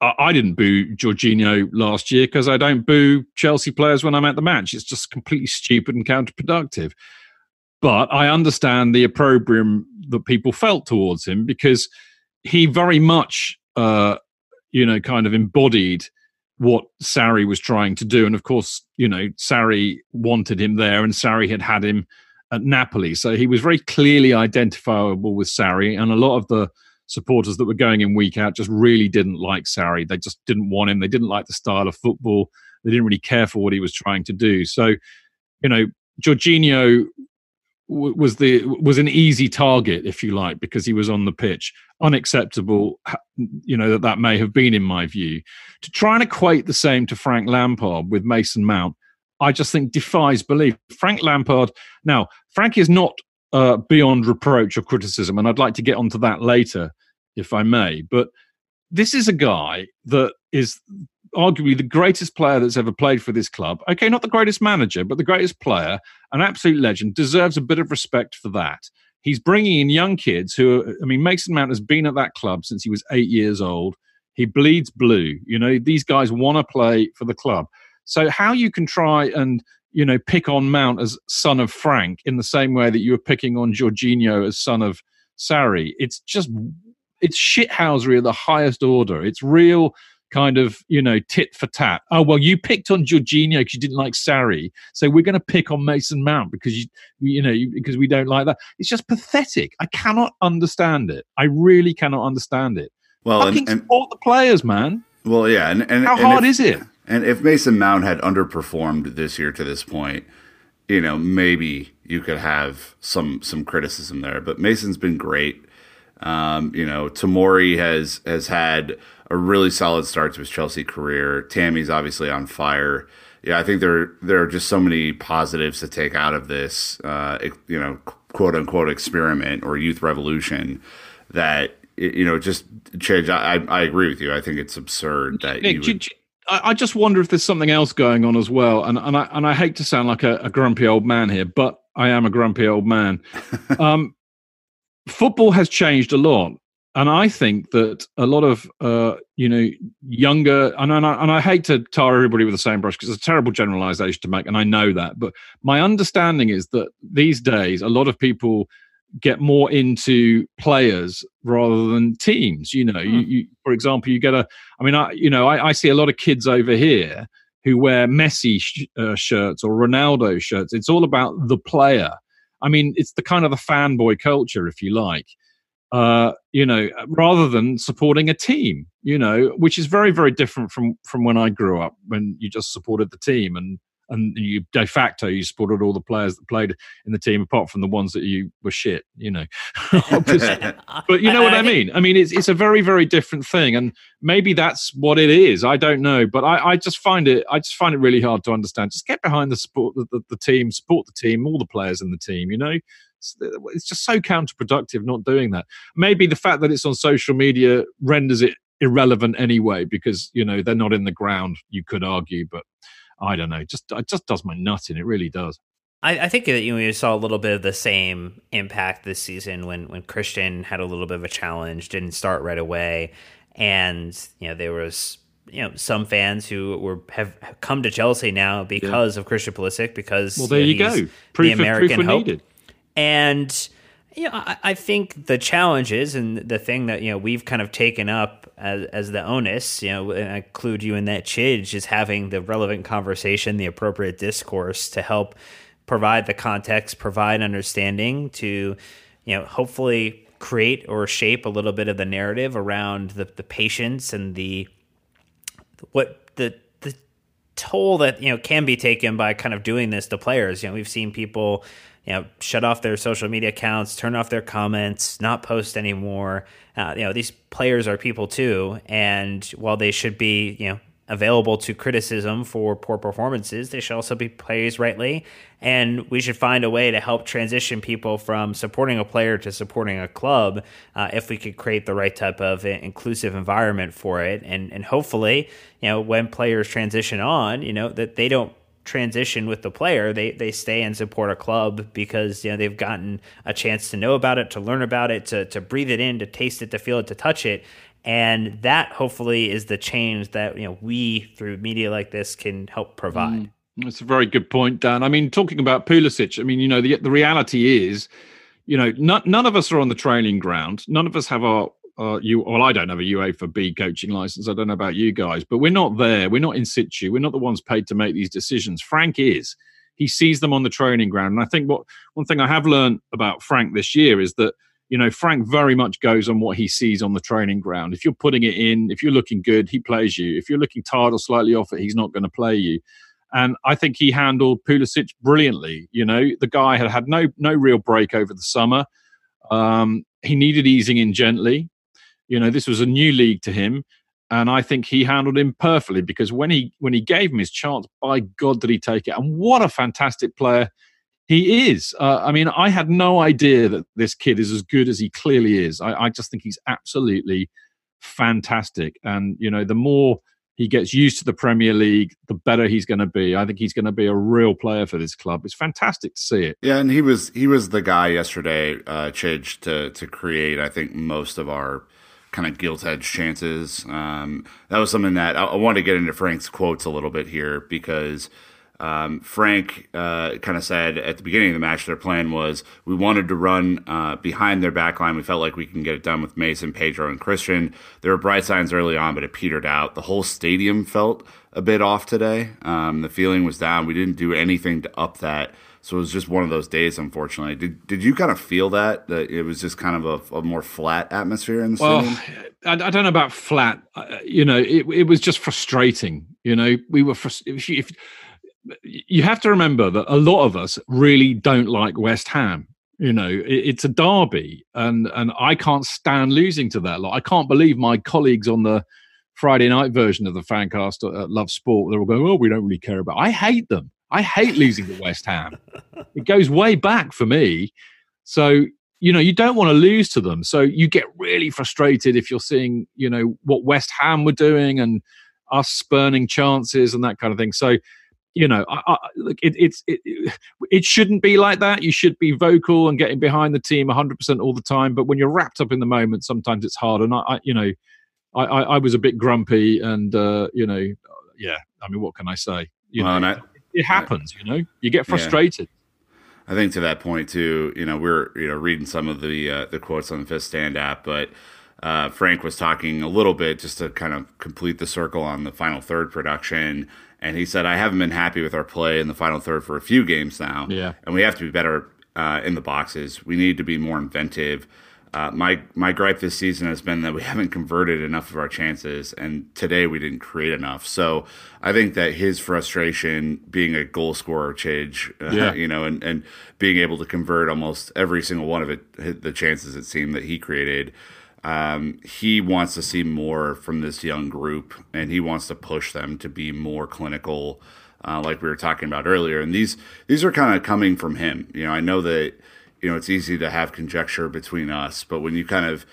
S5: I, I didn't boo Jorginho last year because I don't boo Chelsea players when I'm at the match. It's just completely stupid and counterproductive. But I understand the opprobrium that people felt towards him because he very much, uh, you know, kind of embodied what Sarri was trying to do. And of course, you know, Sarri wanted him there and Sarri had had him at Napoli. So he was very clearly identifiable with Sarri, and a lot of the supporters that were going in week out just really didn't like Sarri. They just didn't want him. They didn't like the style of football. They didn't really care for what he was trying to do. So, you know, Jorginho was the was an easy target, if you like, because he was on the pitch. Unacceptable, you know that that may have been in my view. To try and equate the same to Frank Lampard with Mason Mount I just think defies belief. Frank Lampard. Now, Frank is not uh, beyond reproach or criticism, and I'd like to get onto that later, if I may. But this is a guy that is arguably the greatest player that's ever played for this club. Okay, not the greatest manager, but the greatest player, an absolute legend, deserves a bit of respect for that. He's bringing in young kids who, I mean, Mason Mount has been at that club since he was eight years old. He bleeds blue. You know, these guys want to play for the club. So how you can try and you know pick on Mount as son of Frank in the same way that you were picking on Jorginho as son of Sarri, it's just it's shithousery of the highest order. It's real kind of you know tit for tat. Oh well, you picked on Jorginho because you didn't like Sarri, so we're going to pick on Mason Mount because you you know because we don't like that. It's just pathetic. I cannot understand it. I really cannot understand it. Well, Fucking and, and, support the players, man.
S4: Well, yeah, and, and
S5: how
S4: and
S5: hard
S4: if,
S5: is it?
S4: And if Mason Mount had underperformed this year to this point, you know, maybe you could have some some criticism there. But Mason's been great. Um, you know, Tomori has has had a really solid start to his Chelsea career. Tammy's obviously on fire. Yeah, I think there there are just so many positives to take out of this, uh, you know, quote unquote experiment or youth revolution that you know just change. I, I agree with you. I think it's absurd that
S5: Nick,
S4: you. Would,
S5: I just wonder if there's something else going on as well, and and I and I hate to sound like a, a grumpy old man here, but I am a grumpy old man. um, football has changed a lot, and I think that a lot of uh, you know younger and and I, and I hate to tar everybody with the same brush because it's a terrible generalization to make, and I know that, but my understanding is that these days a lot of people get more into players rather than teams. You know, you, hmm. you, for example, you get a. I mean, I you know, I, I see a lot of kids over here who wear Messi sh- uh, shirts or Ronaldo shirts. It's all about the player. I mean, it's the kind of the fanboy culture, if you like. Uh, you know, rather than supporting a team, you know, which is very, very different from from when I grew up, when you just supported the team and and you de facto you supported all the players that played in the team apart from the ones that you were shit you know. But you know what i mean? I mean it's it's a very very different thing and maybe that's what it is i don't know but i i just find it i just find it really hard to understand. Just get behind the support the, the, the team support the team all the players in the team you know? It's just so counterproductive not doing that. Maybe the fact that it's on social media renders it irrelevant anyway because you know they're not in the ground you could argue but I don't know. Just it just does my nut in. It really does.
S1: I, I think that you, know, you saw a little bit of the same impact this season when when Christian had a little bit of a challenge, didn't start right away, and you know there was you know some fans who were have come to Chelsea now because yeah. of Christian Pulisic because
S5: well there you, know, you go proof
S1: the American
S5: of, proof hope. needed
S1: and know, I, I, think the challenges and the thing that you know we've kind of taken up as, as the onus, you know, and I include you in that, Chidge, is having the relevant conversation, the appropriate discourse to help provide the context, provide understanding to, you know, hopefully create or shape a little bit of the narrative around the the patience and the what the the toll that you know can be taken by kind of doing this to players. You know, we've seen people you know, shut off their social media accounts, turn off their comments, not post anymore. Uh, you know, these players are people too, and while they should be, you know, available to criticism for poor performances, they should also be praised rightly. And we should find a way to help transition people from supporting a player to supporting a club uh, if we could create the right type of inclusive environment for it. And and hopefully, you know, when players transition on, you know, that they don't transition with the player, they they stay and support a club because you know they've gotten a chance to know about it, to learn about it, to to breathe it in, to taste it, to feel it, to touch it, and that hopefully is the change that you know we through media like this can help provide. Mm,
S5: that's a very good point, Dan. I mean, talking about Pulisic, I mean, you know, the the reality is, you know, none, none of us are on the training ground. None of us have our uh, you well i don't have a UEFA b coaching license. I don't know about you guys but we're not there. We're not in situ. We're not the ones paid to make these decisions. Frank is. He sees them on the training ground. And i think what one thing i have learned about frank this year is that you know frank very much goes on what he sees on the training ground. If you're putting it in if you're looking good he plays you. If you're looking tired or slightly off it he's not going to play you. And I think he handled Pulisic brilliantly. You know, the guy had had no no real break over the summer. Um, he needed easing in gently. You know, this was a new league to him, and I think he handled him perfectly because when he when he gave him his chance, by God did he take it! And what a fantastic player he is. Uh, I mean, I had no idea that this kid is as good as he clearly is. I, I just think he's absolutely fantastic, and you know, the more he gets used to the Premier League, the better he's going to be. I think he's going to be a real player for this club. It's fantastic to see it.
S4: Yeah, and he was he was the guy yesterday, uh, to to create. I think most of our kind of gilt edge chances. Um, that was something that I, I wanted to get into Frank's quotes a little bit here because um, Frank uh, kind of said at the beginning of the match their plan was we wanted to run uh, behind their back line. We felt like we can get it done with Mason, Pedro, and Christian. There were bright signs early on, but it petered out. The whole stadium felt a bit off today. Um, the feeling was down. We didn't do anything to up that. So it was just one of those days, unfortunately. Did Did you kind of feel that that it was just kind of a, a more flat atmosphere in the well, stadium?
S5: I, I don't know about flat. Uh, you know, it, it was just frustrating. You know, we were frust- if, if you have to remember that a lot of us really don't like West Ham. You know, it, it's a derby, and and I can't stand losing to that. Like, I can't believe my colleagues on the Friday night version of the fancast at Love Sport they're all going, "Oh, we don't really care about." I hate them. I hate losing to West Ham. it goes way back for me. So you know, you don't want to lose to them. So you get really frustrated if you're seeing, you know, what West Ham were doing and us spurning chances and that kind of thing. So you know, I, I, look, it, it's it, it shouldn't be like that. You should be vocal and getting behind the team 100 percent all the time. But when you're wrapped up in the moment, sometimes it's hard. And I, I you know, I, I, was a bit grumpy, and uh, you know, yeah. I mean, what can I say? You well, know, it happens. You know, you get frustrated.
S4: Yeah. I think to that point too. You know, we're you know reading some of the uh, the quotes on the Fifth Stand app, but. Uh, Frank was talking a little bit just to kind of complete the circle on the final third production and he said, I haven't been happy with our play in the final third for a few games now.
S5: Yeah.
S4: And we have to be better uh, in the boxes. We need to be more inventive. Uh, my my gripe this season has been that we haven't converted enough of our chances, and today we didn't create enough. So I think that his frustration, being a goal scorer, Chidge, uh, yeah. you know, and, and being able to convert almost every single one of it, the chances it seemed that he created, um, he wants to see more from this young group, and he wants to push them to be more clinical, uh, like we were talking about earlier. And these these are kind of coming from him. You know, I know that you know it's easy to have conjecture between us, but when you kind of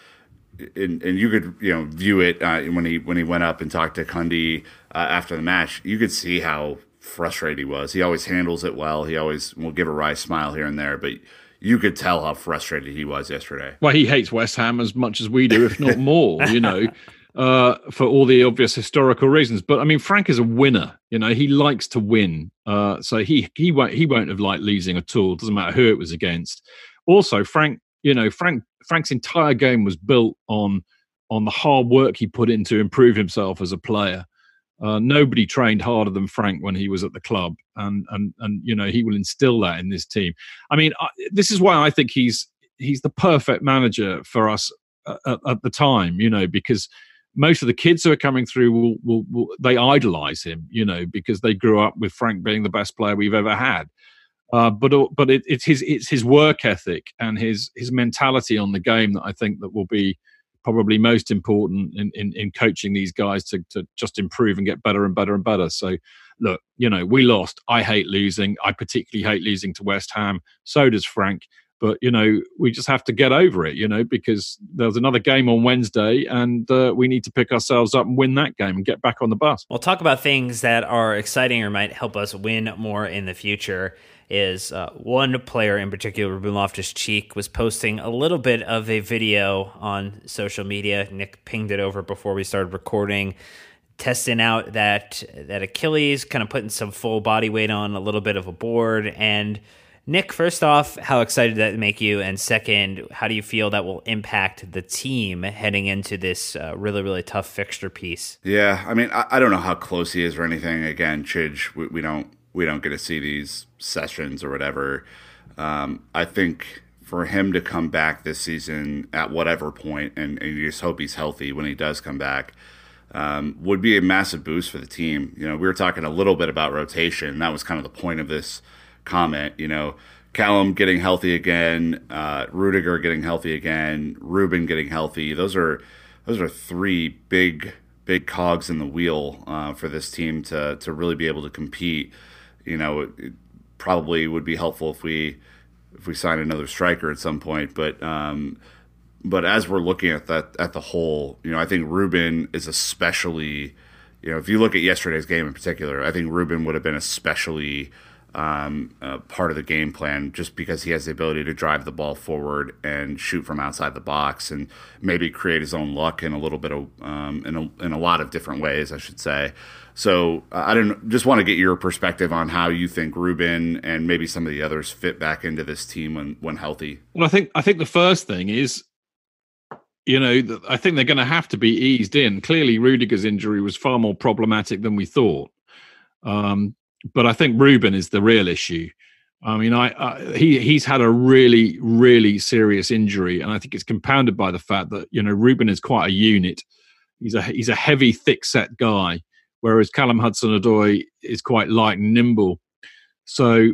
S4: and, and you could you know view it uh, when he when he went up and talked to Cundy uh, after the match, you could see how frustrated he was. He always handles it well. He always will give a wry smile here and there, but you could tell how frustrated he was yesterday.
S5: Well, he hates West Ham as much as we do, if not more, you know, uh, for all the obvious historical reasons. But I mean, Frank is a winner. You know, he likes to win. Uh, so he he won't he won't have liked losing at all. Doesn't matter who it was against. Also, Frank, you know, Frank Frank's entire game was built on on the hard work he put in to improve himself as a player. Uh, nobody trained harder than Frank when he was at the club, and and and you know he will instill that in this team. I mean, I, this is why I think he's he's the perfect manager for us at, at, the time. You know, because most of the kids who are coming through will, will, will they idolize him. You know, because they grew up with Frank being the best player we've ever had. Uh, but but it, it's his it's his work ethic and his his mentality on the game that I think that will be probably most important in, in, in coaching these guys to, to just improve and get better and better and better. So, look, you know, we lost. I hate losing. I particularly hate losing to West Ham. So does Frank. But, you know, we just have to get over it, you know, because there's another game on Wednesday and uh, we need to pick ourselves up and win that game and get back on the bus.
S1: We'll talk about things that are exciting or might help us win more in the future is uh, one player in particular, Ruben Loftus Cheek, was posting a little bit of a video on social media. Nick pinged it over before we started recording, testing out that that Achilles, kind of putting some full body weight on, a little bit of a board. And Nick, first off, how excited that make you? And second, how do you feel that will impact the team heading into this uh, really, really tough fixture piece?
S4: Yeah, I mean, I, I, don't know how close he is or anything. Again, Chidge, we, we don't we don't get to see these sessions or whatever. Um, I think for him to come back this season at whatever point, and, and you just hope he's healthy when he does come back, um, would be a massive boost for the team. You know, we were talking a little bit about rotation. That was kind of the point of this comment. You know, Callum getting healthy again, uh, Rudiger getting healthy again, Ruben getting healthy. Those are those are three big big cogs in the wheel uh, for this team to to really be able to compete you know, it, probably would be helpful if we if we sign another striker at some point. But um, but as we're looking at that at the whole, you know, I think Ruben is especially, you know, if you look at yesterday's game in particular, I think Ruben would have been especially um, uh, part of the game plan just because he has the ability to drive the ball forward and shoot from outside the box and maybe create his own luck in a little bit of um, in, a, in a lot of different ways, I should say. So I don't just want to get your perspective on how you think Ruben and maybe some of the others fit back into this team when when healthy.
S5: Well, I think I think the first thing is you know, I think they're going to have to be eased in. Clearly, Rudiger's injury was far more problematic than we thought. Um, but I think Ruben is the real issue. I mean, I, I, he he's had a really really serious injury, and I think it's compounded by the fact that you know Ruben is quite a unit. He's a he's a heavy, thick set guy, whereas Callum Hudson-Odoi is quite light and nimble. So,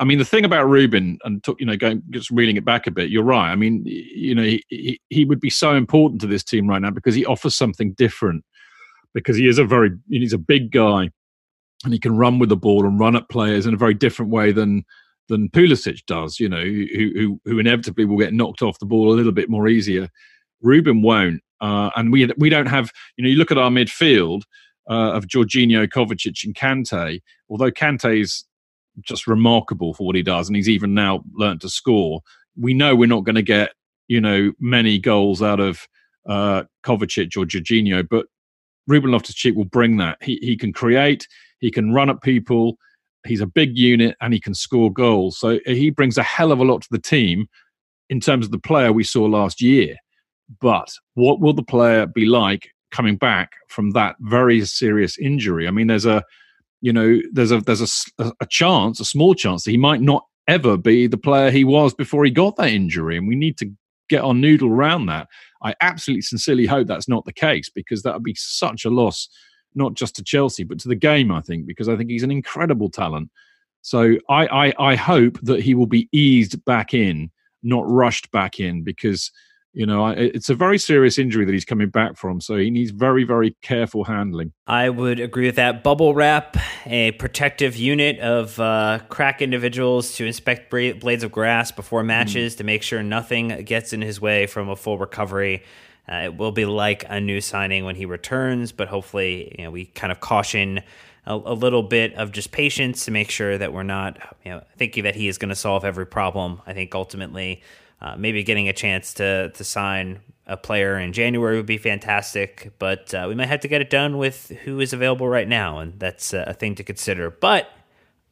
S5: I mean, the thing about Ruben, and you know, going just reeling it back a bit, you're right. I mean, you know, he, he he would be so important to this team right now because he offers something different. Because he is a very he's a big guy and he can run with the ball and run at players in a very different way than than Pulisic does. You know, who who, who inevitably will get knocked off the ball a little bit more easier. Ruben won't, uh, and we we don't have. You know, you look at our midfield uh, of Jorginho, Kovacic, and Kante. Although Kante is just remarkable for what he does, and he's even now learnt to score. We know we're not going to get you know many goals out of uh, Kovacic or Jorginho, but Ruben Loftus-Cheek will bring that. He he can create. He can run at people. He's a big unit and he can score goals. So he brings a hell of a lot to the team in terms of the player we saw last year. But what will the player be like coming back from that very serious injury? I mean, there's a, you know, there's a there's a, a chance, a small chance that he might not ever be the player he was before he got that injury, and we need to get our noodle around that. I absolutely sincerely hope that's not the case because that would be such a loss not just to Chelsea, but to the game, I think, because I think he's an incredible talent. So I, I, I hope that he will be eased back in, not rushed back in, because you know it's a very serious injury that he's coming back from. So he needs very, very careful handling.
S1: I would agree with that. Bubble wrap, a protective unit of uh, crack individuals to inspect blades of grass before matches mm. to make sure nothing gets in his way from a full recovery. Uh, it will be like a new signing when he returns, but hopefully, you know, we kind of caution a, a little bit of just patience to make sure that we're not, you know, thinking that he is going to solve every problem. I think ultimately, uh, maybe getting a chance to to sign a player in January would be fantastic, but uh, we might have to get it done with who is available right now, and that's a thing to consider. But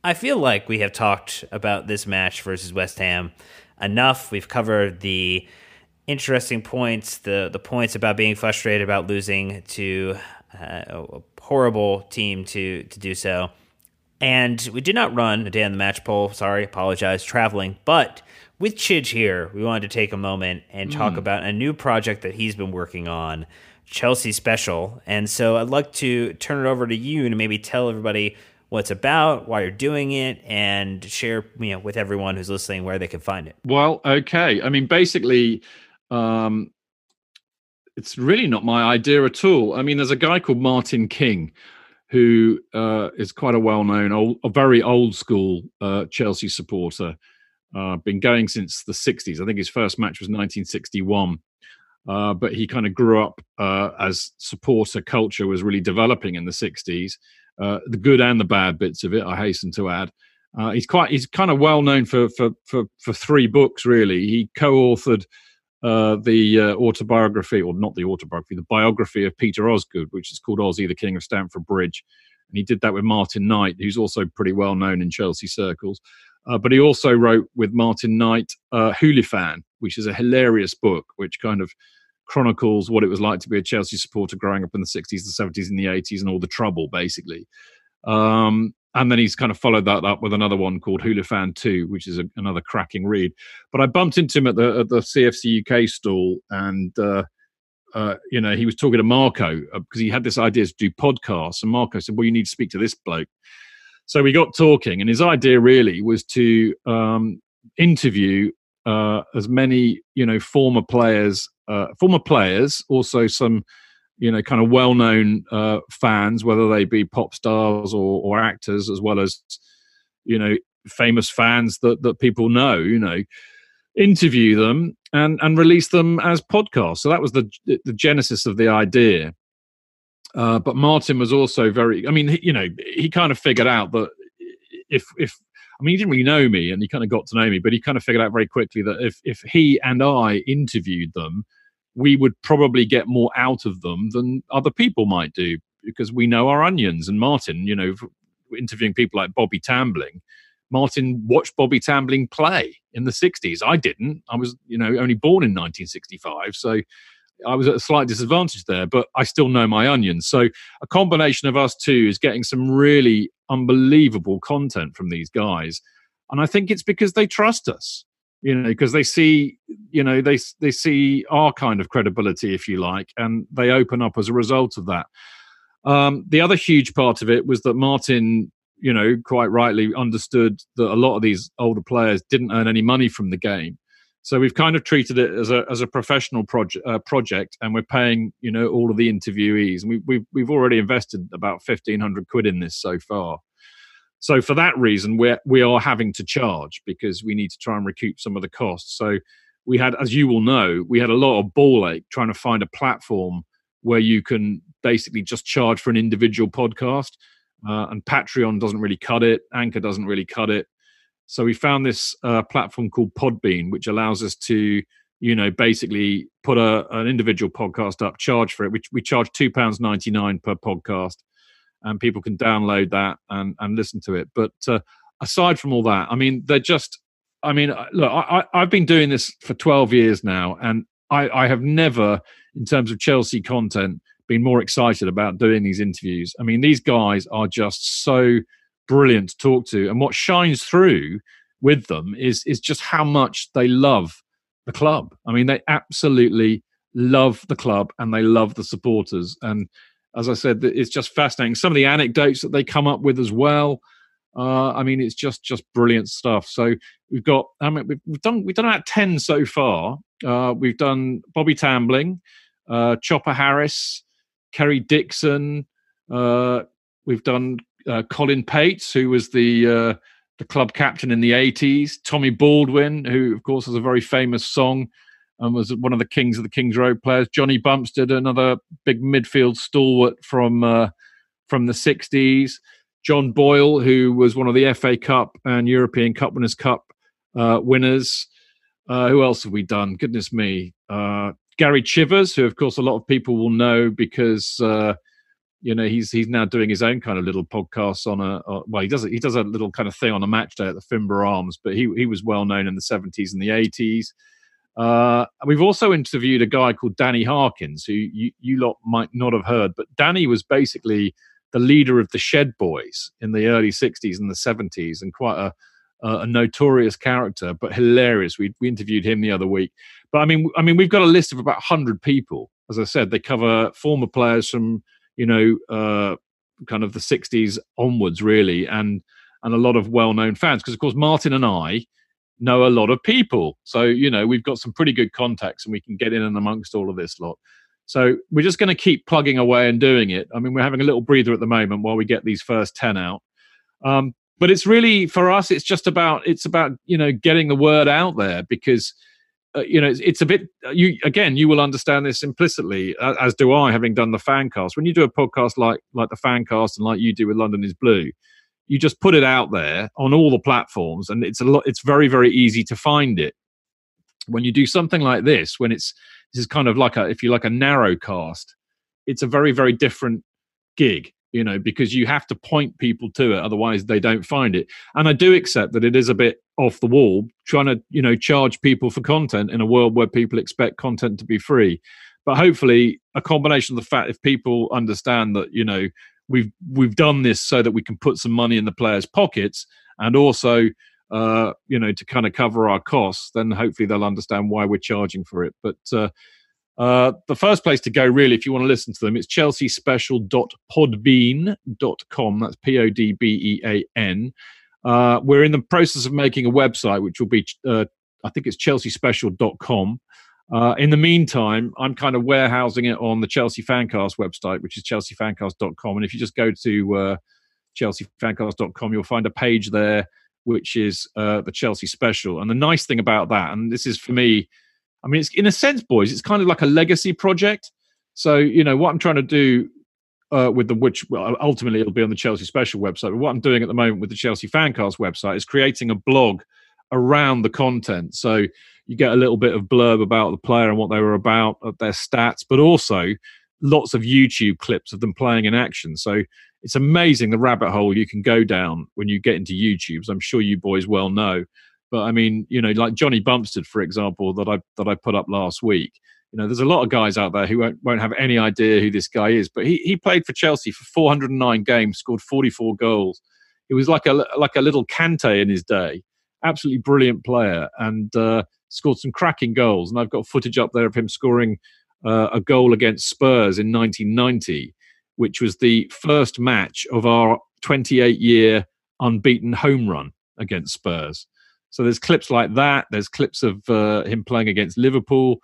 S1: I feel like we have talked about this match versus West Ham enough. We've covered the interesting points. The the points about being frustrated about losing to uh, a horrible team to to do so. And we did not run a day on the match poll. Sorry, apologize, traveling. But with Chidge here, we wanted to take a moment and talk mm. about a new project that he's been working on, Chelsea Special. And so I'd like to turn it over to you to maybe tell everybody what it's about, why you're doing it, and share you know with everyone who's listening where they can find it.
S5: Well, okay. I mean, basically, um, it's really not my idea at all. I mean, there's a guy called Martin King who uh, is quite a well-known, a very old school uh, Chelsea supporter. Uh, been going since the 60s. I think his first match was 1961. Uh, but he kind of grew up uh, as supporter culture was really developing in the 60s. Uh, the good and the bad bits of it, I hasten to add. Uh, he's quite he's kind of well known for for for for three books really. He co-authored uh, the uh, autobiography, or not the autobiography, the biography of Peter Osgood, which is called Ozzy, the King of Stamford Bridge. And he did that with Martin Knight, who's also pretty well known in Chelsea circles. Uh, but he also wrote with Martin Knight uh, Hoolifan, which is a hilarious book, which kind of chronicles what it was like to be a Chelsea supporter growing up in the 60s, the 70s, and the 80s, and all the trouble, basically. Um, and then he's kind of followed that up with another one called Fan 2, which is a, another cracking read. But I bumped into him at the at the CFC UK stall, and uh, uh, you know he was talking to Marco because uh, he had this idea to do podcasts, and Marco said, "Well, you need to speak to this bloke." So we got talking, and his idea really was to um, interview uh, as many you know former players, uh, former players, also some you know, kind of well-known uh, fans, whether they be pop stars or, or actors, as well as you know, famous fans that that people know. You know, interview them and and release them as podcasts. So that was the the genesis of the idea. Uh, but Martin was also very. I mean, he, you know, he kind of figured out that if if I mean, he didn't really know me, and he kind of got to know me, but he kind of figured out very quickly that if if he and I interviewed them, we would probably get more out of them than other people might do because we know our onions. And Martin, you know, interviewing people like Bobby Tambling, Martin watched Bobby Tambling play in the 60s. I didn't. I was, you know, only born in 1965. So I was at a slight disadvantage there, but I still know my onions. So a combination of us two is getting some really unbelievable content from these guys. And I think it's because they trust us, you know, because they see, you know, they they see our kind of credibility, if you like, and they open up as a result of that. Um, the other huge part of it was that Martin, you know, quite rightly understood that a lot of these older players didn't earn any money from the game. So we've kind of treated it as a as a professional project uh, project, and we're paying you know all of the interviewees, and we, we've we've already invested about fifteen hundred quid in this so far. So for that reason, we're we are having to charge because we need to try and recoup some of the costs. So we had, as you will know, we had a lot of ball ache trying to find a platform where you can basically just charge for an individual podcast. Uh, and Patreon doesn't really cut it. Anchor doesn't really cut it. So we found this uh, platform called Podbean, which allows us to, you know, basically put a, an individual podcast up, charge for it. Which we charge two pounds ninety nine per podcast, and people can download that and and listen to it. But uh, aside from all that, I mean, they're just. I mean, uh, look, I, I've been doing this for twelve years now, and I, I have never, in terms of Chelsea content, been more excited about doing these interviews. I mean, these guys are just so brilliant to talk to. And what shines through with them is is just how much they love the club. I mean, they absolutely love the club and they love the supporters. And as I said, it's just fascinating. Some of the anecdotes that they come up with as well. Uh, I mean, it's just just brilliant stuff. So we've got. I mean, we've, done we've done about ten so far. Uh, we've done Bobby Tambling, uh, Chopper Harris, Kerry Dixon. Uh, we've done uh, Colin Pates, who was the uh, the club captain in the 80s, Tommy Baldwin, who of course has a very famous song and was one of the kings of the Kings Road players, Johnny Bumstead, another big midfield stalwart from uh, from the 60s, John Boyle, who was one of the FA Cup and European Cup Winners' Cup uh, winners. Uh, who else have we done? Goodness me. Uh, Gary Chivers, who of course a lot of people will know because uh, you know he's he's now doing his own kind of little podcast on a, well he does he does a little kind of thing on a match day at the Finborough Arms, but he he was well known in the seventies and the eighties. Uh, we've also interviewed a guy called Danny Harkins, who you, you lot might not have heard, but Danny was basically the leader of the Shed Boys in the early '60s and the '70s, and quite a a notorious character, but hilarious. We we interviewed him the other week. But I mean, I mean, we've got a list of about hundred people. As I said, they cover former players from you know, uh, kind of the 60s onwards, really, and and a lot of well-known fans. Because of course, Martin and I know a lot of people, so you know we've got some pretty good contacts, and we can get in and amongst all of this lot. So we're just going to keep plugging away and doing it. I mean, we're having a little breather at the moment while we get these first ten out. Um, but it's really for us. It's just about it's about you know getting the word out there because uh, you know, it's, it's, a bit. Uh, you again, you will understand this implicitly, as, as do I, having done the fan cast. When you do a podcast like like the fan cast and like you do with London is Blue, you just put it out there on all the platforms, and it's a lot. It's very very easy to find it. When you do something like this, when it's this is kind of like a if you like a narrow cast, it's a very very different gig you know, because you have to point people to it, otherwise they don't find it. And I do accept that it is a bit off the wall, trying to, you know, charge people for content in a world where people expect content to be free. But hopefully, a combination of the fact if people understand that, you know, we've we've done this so that we can put some money in the players' pockets, and also, uh, you know, to kind of cover our costs, then hopefully they'll understand why we're charging for it. But uh, uh, the first place to go, really, if you want to listen to them, it's chelseaspecial.podbean.com. That's P O D B E A N. Uh, we're in the process of making a website, which will be, uh, I think it's chelseaspecial.com. Uh, in the meantime, I'm kind of warehousing it on the Chelsea Fancast website, which is chelseafancast.com. And if you just go to uh, chelseafancast.com, you'll find a page there, which is uh, the Chelsea Special. And the nice thing about that, and this is for me, I mean, it's in a sense, boys, it's kind of like a legacy project. So, you know, what I'm trying to do uh, with the which ultimately it'll be on the Chelsea Special website. But what I'm doing at the moment with the Chelsea Fancast website is creating a blog around the content. So you get a little bit of blurb about the player and what they were about, their stats, but also lots of YouTube clips of them playing in action. So it's amazing the rabbit hole you can go down when you get into YouTube. I'm sure you boys well know. But I mean, you know, like Johnny Bumstead, for example, that I that I put up last week. You know, there's a lot of guys out there who won't, won't have any idea who this guy is. But he he played for Chelsea for 409 games, scored 44 goals. He was like a like a little Kante in his day. Absolutely brilliant player, and uh, scored some cracking goals. And I've got footage up there of him scoring uh, a goal against Spurs in 1990, which was the first match of our 28 year unbeaten home run against Spurs. So there's clips like that. There's clips of uh, him playing against Liverpool.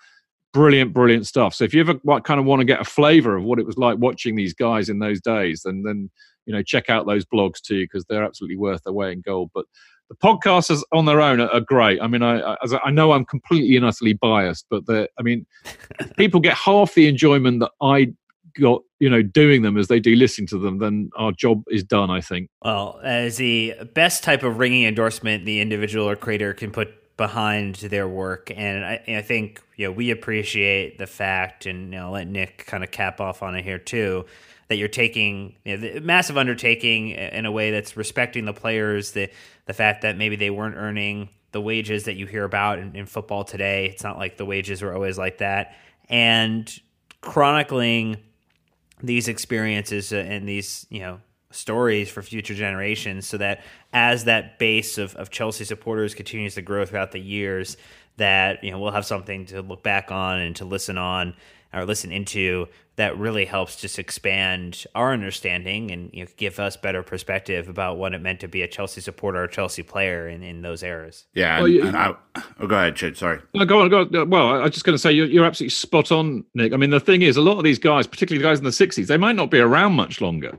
S5: Brilliant, brilliant stuff. So if you ever kind of want to get a flavour of what it was like watching these guys in those days, then then you know check out those blogs too because they're absolutely worth their weight in gold. But the podcasts on their own are, are great. I mean, I, I, I know I'm completely and utterly biased, but I mean, people get half the enjoyment that I got, you know, doing them as they do listening to them. Then our job is done. I think.
S1: Well, as the best type of ringing endorsement the individual or creator can put behind their work, and I, I think you know we appreciate the fact, and you know, let Nick kind of cap off on it here too that you're taking you know, the massive undertaking in a way that's respecting the players, the the fact that maybe they weren't earning the wages that you hear about in, in football today. It's not like the wages were always like that, and chronicling these experiences uh, and these you know stories for future generations so that as that base of, of Chelsea supporters continues to grow throughout the years that you know we'll have something to look back on and to listen on or listen into that really helps just expand our understanding and you know, give us better perspective about what it meant to be a Chelsea supporter or a Chelsea player in, in those eras.
S4: Yeah. Well, and, you, and I, oh, go ahead, Chid. Sorry.
S5: No, go on. Go on. Well, I was just going to say you're, you're absolutely spot on, Nick. I mean, the thing is, a lot of these guys, particularly the guys in the 60s, they might not be around much longer.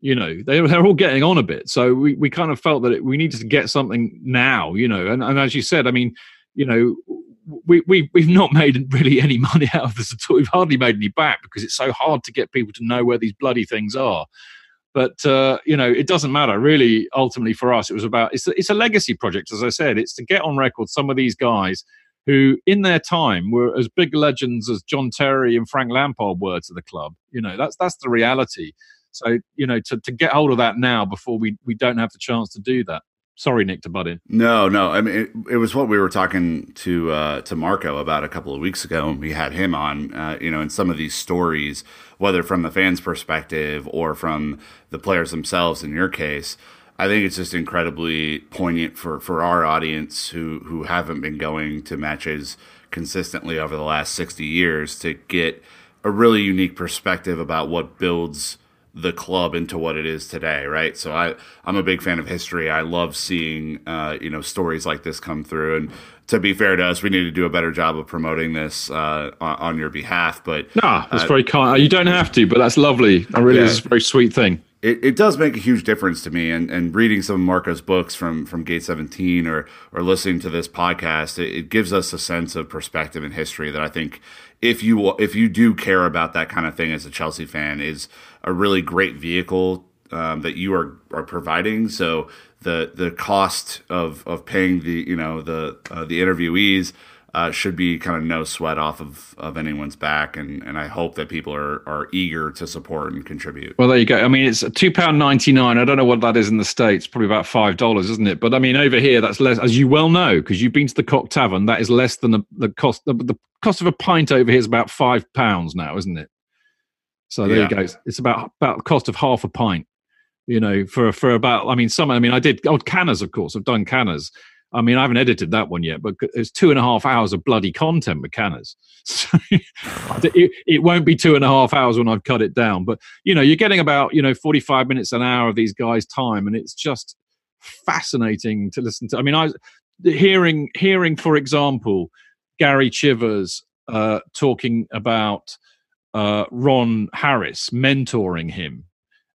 S5: You know, they, they're all getting on a bit. So we, we kind of felt that it, we needed to get something now, you know. And, and as you said, I mean, you know, we, we, we've not made really any money out of this at all. We've hardly made any back because it's so hard to get people to know where these bloody things are. But uh, you know, it doesn't matter really. Ultimately, for us, it was about it's a, it's a legacy project. As I said, it's to get on record some of these guys who, in their time, were as big legends as John Terry and Frank Lampard were to the club. You know, that's that's the reality. So you know, to, to get hold of that now before we we don't have the chance to do that. Sorry, Nick, to butt in.
S4: No, no. I mean, it, it was what we were talking to uh, to Marco about a couple of weeks ago, and we had him on. Uh, you know, in some of these stories, whether from the fans' perspective or from the players themselves. In your case, I think it's just incredibly poignant for for our audience who who haven't been going to matches consistently over the last sixty years to get a really unique perspective about what builds the club into what it is today, right? So I I'm a big fan of history. I love seeing uh, you know stories like this come through. And to be fair to us, we need to do a better job of promoting this uh, on, your behalf. But
S5: no, that's uh, very kind. You don't have to, but that's lovely. I really, yeah. is a very sweet thing.
S4: It, it does make a huge difference to me, and, and reading some of Marco's books from from Gate Seventeen or or listening to this podcast, it, it gives us a sense of perspective and history that I think if you if you do care about that kind of thing as a Chelsea fan is a really great vehicle um, that you are are providing. So the the cost of of paying the you know the uh, the interviewees uh, should be kind of no sweat off of, of anyone's back, and, and I hope that people are are eager to support and contribute.
S5: Well, there you go. I mean, it's two pound ninety nine. I don't know what that is in the states. Probably about five dollars, isn't it? But I mean, over here, that's less, as you well know, because you've been to the Cock Tavern. That is less than the, the cost. The, the cost of a pint over here is about five pounds now, isn't it? So there yeah. you go. It's about about the cost of half a pint. You know, for for about. I mean, some. I mean, I did. Oh, canners, of course. I've done canners. I mean, I haven't edited that one yet, but it's two and a half hours of bloody content with canners. So it, it won't be two and a half hours when I've cut it down. But you know, you're getting about you know 45 minutes an hour of these guys' time, and it's just fascinating to listen to. I mean, I hearing hearing, for example, Gary Chivers uh, talking about uh, Ron Harris mentoring him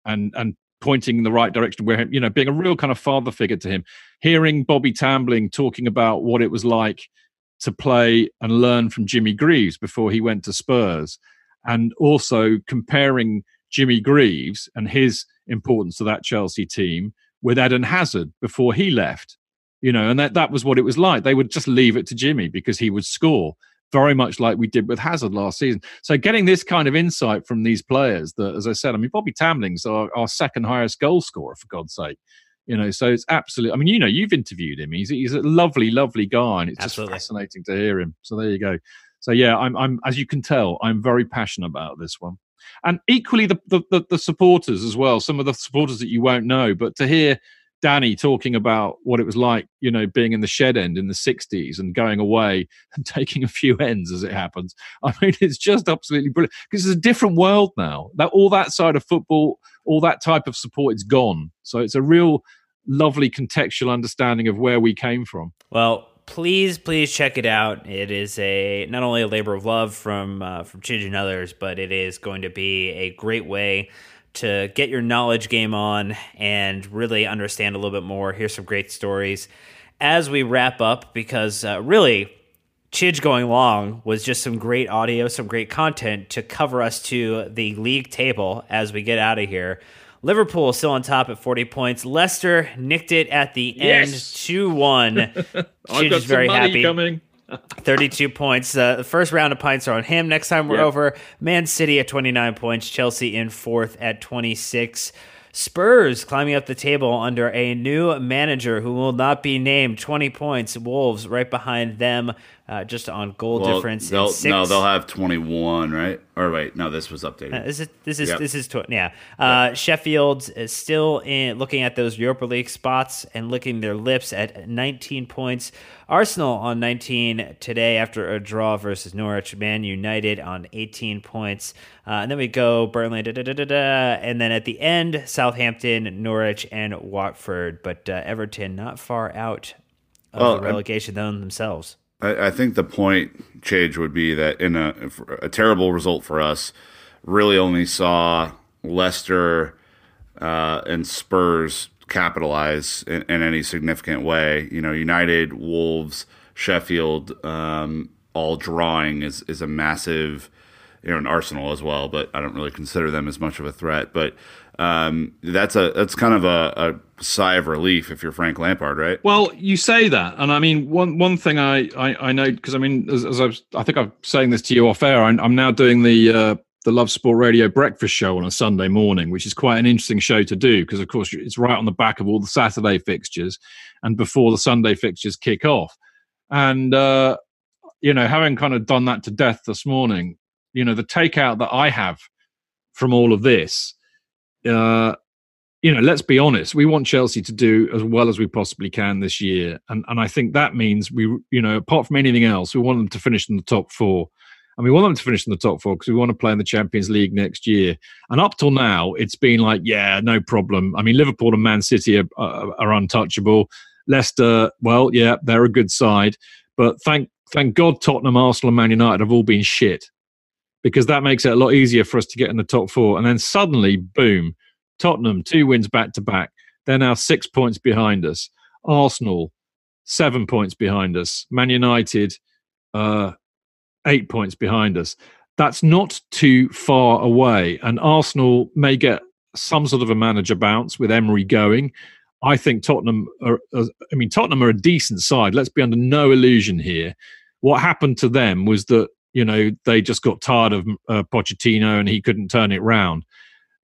S5: and and pointing in the right direction where him, you know being a real kind of father figure to him hearing bobby tambling talking about what it was like to play and learn from jimmy greaves before he went to spurs and also comparing Jimmy Greaves and his importance to that Chelsea team with Eden Hazard before he left. You know, and that, that was what it was like. They would just leave it to Jimmy because he would score very much like we did with Hazard last season. So getting this kind of insight from these players that, as I said, I mean, Bobby Tambling's our, our second highest goal scorer, for God's sake. You know, so it's absolutely. I mean, you know, you've interviewed him. He's he's a lovely, lovely guy, and it's
S1: Absolutely.
S5: just fascinating to hear him. So there you go. So yeah, I'm I'm as you can tell, I'm very passionate about this one, and equally the the, the, the supporters as well. Some of the supporters that you won't know, but to hear Danny talking about what it was like, you know, being in the shed end in the 60s and going away and taking a few ends as it happens. I mean, it's just absolutely brilliant because it's a different world now. That all that side of football, all that type of support, it's gone. So it's a real lovely contextual understanding of where we came from.
S1: Well, please, please check it out. It is a not only a labor of love from uh, from Chidge and others, but it is going to be a great way to get your knowledge game on and really understand a little bit more. Here's some great stories as we wrap up because uh, really. Chidge going long was just some great audio, some great content to cover us to the league table as we get out of here. Liverpool still on top at 40 points. Leicester nicked it at the end
S5: Yes.
S1: 2 1.
S5: I've
S1: Chidge is very happy.
S5: coming.
S1: 32 points. Uh, the first round of pints are on him. Next time we're
S5: Yep.
S1: over, Man City at 29 points, Chelsea in fourth at 26. Spurs climbing up the table under a new manager who will not be named. 20 points. Wolves right behind them, uh, just on goal
S4: Well,
S1: difference.
S4: they'll, no, they'll have 21, right? Or wait, no, this was updated.
S1: Uh, This is this is
S4: Yep.
S1: this is tw- yeah. Uh, Sheffield is still in looking at those Europa League spots and licking their lips at 19 points. Arsenal on 19 today after a draw versus Norwich. Man United on 18 points, uh, and then we go Burnley, da, da, da, da, da, and then at the end Southampton, Norwich, and Watford. But uh, Everton not far out of
S4: Well,
S1: the relegation zone themselves.
S4: I, I think the point change would be that in a a terrible result for us, really only saw Leicester uh, and Spurs capitalize in, in any significant way. You know, United, Wolves, Sheffield, um, all drawing is is a massive. You know, and Arsenal as well, but I don't really consider them as much of a threat. But um, that's a that's kind of a, a sigh of relief if you're Frank Lampard, right?
S5: Well, you say that, and I mean one one thing I I, I know because I mean as, as I've, I think I'm saying this to you off air. I'm, I'm now doing the uh, the Love Sport Radio breakfast show on a Sunday morning, which is quite an interesting show to do because of course it's right on the back of all the Saturday fixtures and before the Sunday fixtures kick off. And uh, you know, having kind of done that to death this morning, you know, the takeout that I have from all of this. Uh, you know, let's be honest, we want Chelsea to do as well as we possibly can this year. And and I think that means we, you know, apart from anything else, we want them to finish in the top four. And we want them to finish in the top four because we want to play in the Champions League next year. And up till now, it's been like, yeah, no problem. I mean, Liverpool and Man City are, are, are untouchable. Leicester, well, yeah, they're a good side. But thank thank God Tottenham, Arsenal, and Man United have all been shit because that makes it a lot easier for us to get in the top four. And then suddenly, boom, Tottenham, two wins back to back. They're now six points behind us. Arsenal, seven points behind us. Man United, uh, eight points behind us. That's not too far away. And Arsenal may get some sort of a manager bounce with Emery going. I think Tottenham are, I mean, Tottenham are a decent side. Let's be under no illusion here. What happened to them was that, you know, they just got tired of uh, Pochettino and he couldn't turn it round.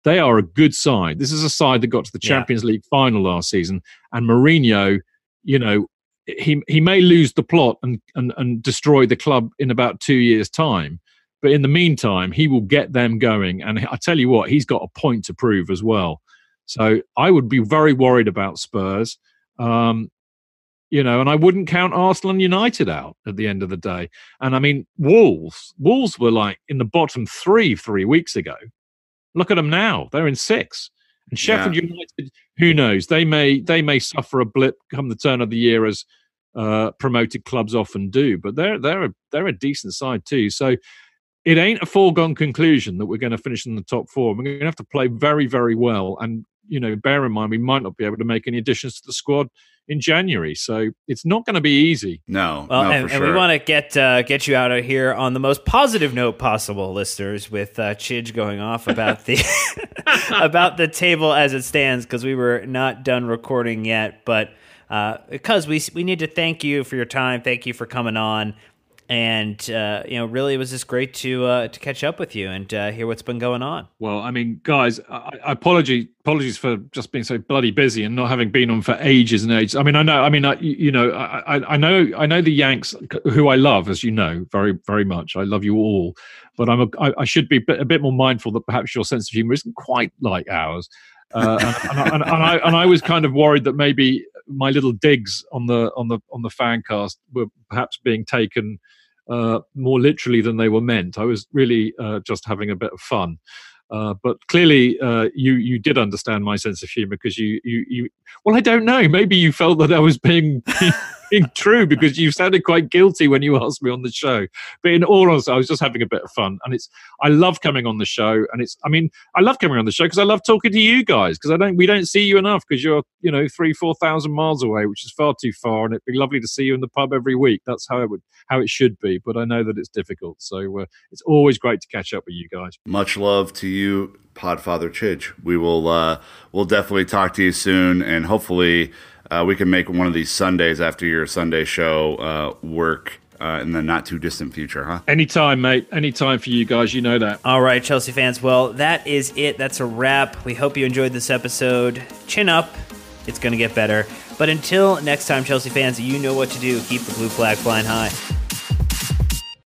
S5: They are a good side. This is a side that got to the
S1: Yeah.
S5: Champions League final last season. And Mourinho, you know, he he may lose the plot and, and and destroy the club in about two years' time. But in the meantime, he will get them going. And I tell you what, he's got a point to prove as well. So I would be very worried about Spurs. Um, you know, and I wouldn't count Arsenal and United out at the end of the day. And I mean, Wolves, Wolves were like in the bottom three three weeks ago. Look at them now; they're in six. And Sheffield United, who knows? They may they may suffer a blip come the turn of the year as uh, promoted clubs often do, but they're they're a, they're a decent side too. So it ain't a foregone conclusion that we're going to finish in the top four. We're going to have to play very very well, and you know, bear in mind we might not be able to make any additions to the squad in January. So it's not going to be easy.
S4: No,
S1: Well,
S4: no,
S1: and,
S4: for
S1: and we want to get uh, get you out of here on the most positive note possible, listeners, with uh, Chidge going off about the about the table as it stands because we were not done recording yet, but uh, because we we need to thank you for your time, thank you for coming on, and uh, you know, really, it was just great to uh, to catch up with you and uh, hear what's been going on.
S5: Well, I mean, guys, I, I apology, apologies for just being so bloody busy and not having been on for ages and ages. I mean, I know, I mean, I, you know, I, I- know, I know the Yanks, who I love, as you know, very, very much. I love you all, but I'm, a, I, I should be a bit, more mindful that perhaps your sense of humor isn't quite like ours. Uh, and, and, and I and I was kind of worried that maybe my little digs on the on the on the fan cast were perhaps being taken uh, more literally than they were meant. I was really uh, just having a bit of fun. Uh, but clearly, uh, you you did understand my sense of humor because you, you you well, I don't know. Maybe you felt that I was being being true because you sounded quite guilty when you asked me on the show. But in all honesty, I was just having a bit of fun, and it's I love coming on the show, and it's I mean I love coming on the show because I love talking to you guys because I don't we don't see you enough because you're you know three four thousand miles away, which is far too far, and it'd be lovely to see you in the pub every week. That's how it would how it should be, but I know that it's difficult. So uh, it's always great to catch up with you guys.
S4: Much love to you, Podfather Chidge. We will uh, we'll definitely talk to you soon, and hopefully uh, we can make one of these Sundays after your Sunday show uh, work uh, in the not too distant future, huh?
S5: Anytime, mate. Anytime for you guys. You know that.
S1: All right, Chelsea fans. Well, that is it. That's a wrap. We hope you enjoyed this episode. Chin up. It's going to get better. But until next time, Chelsea fans, you know what to do. Keep the blue flag flying high.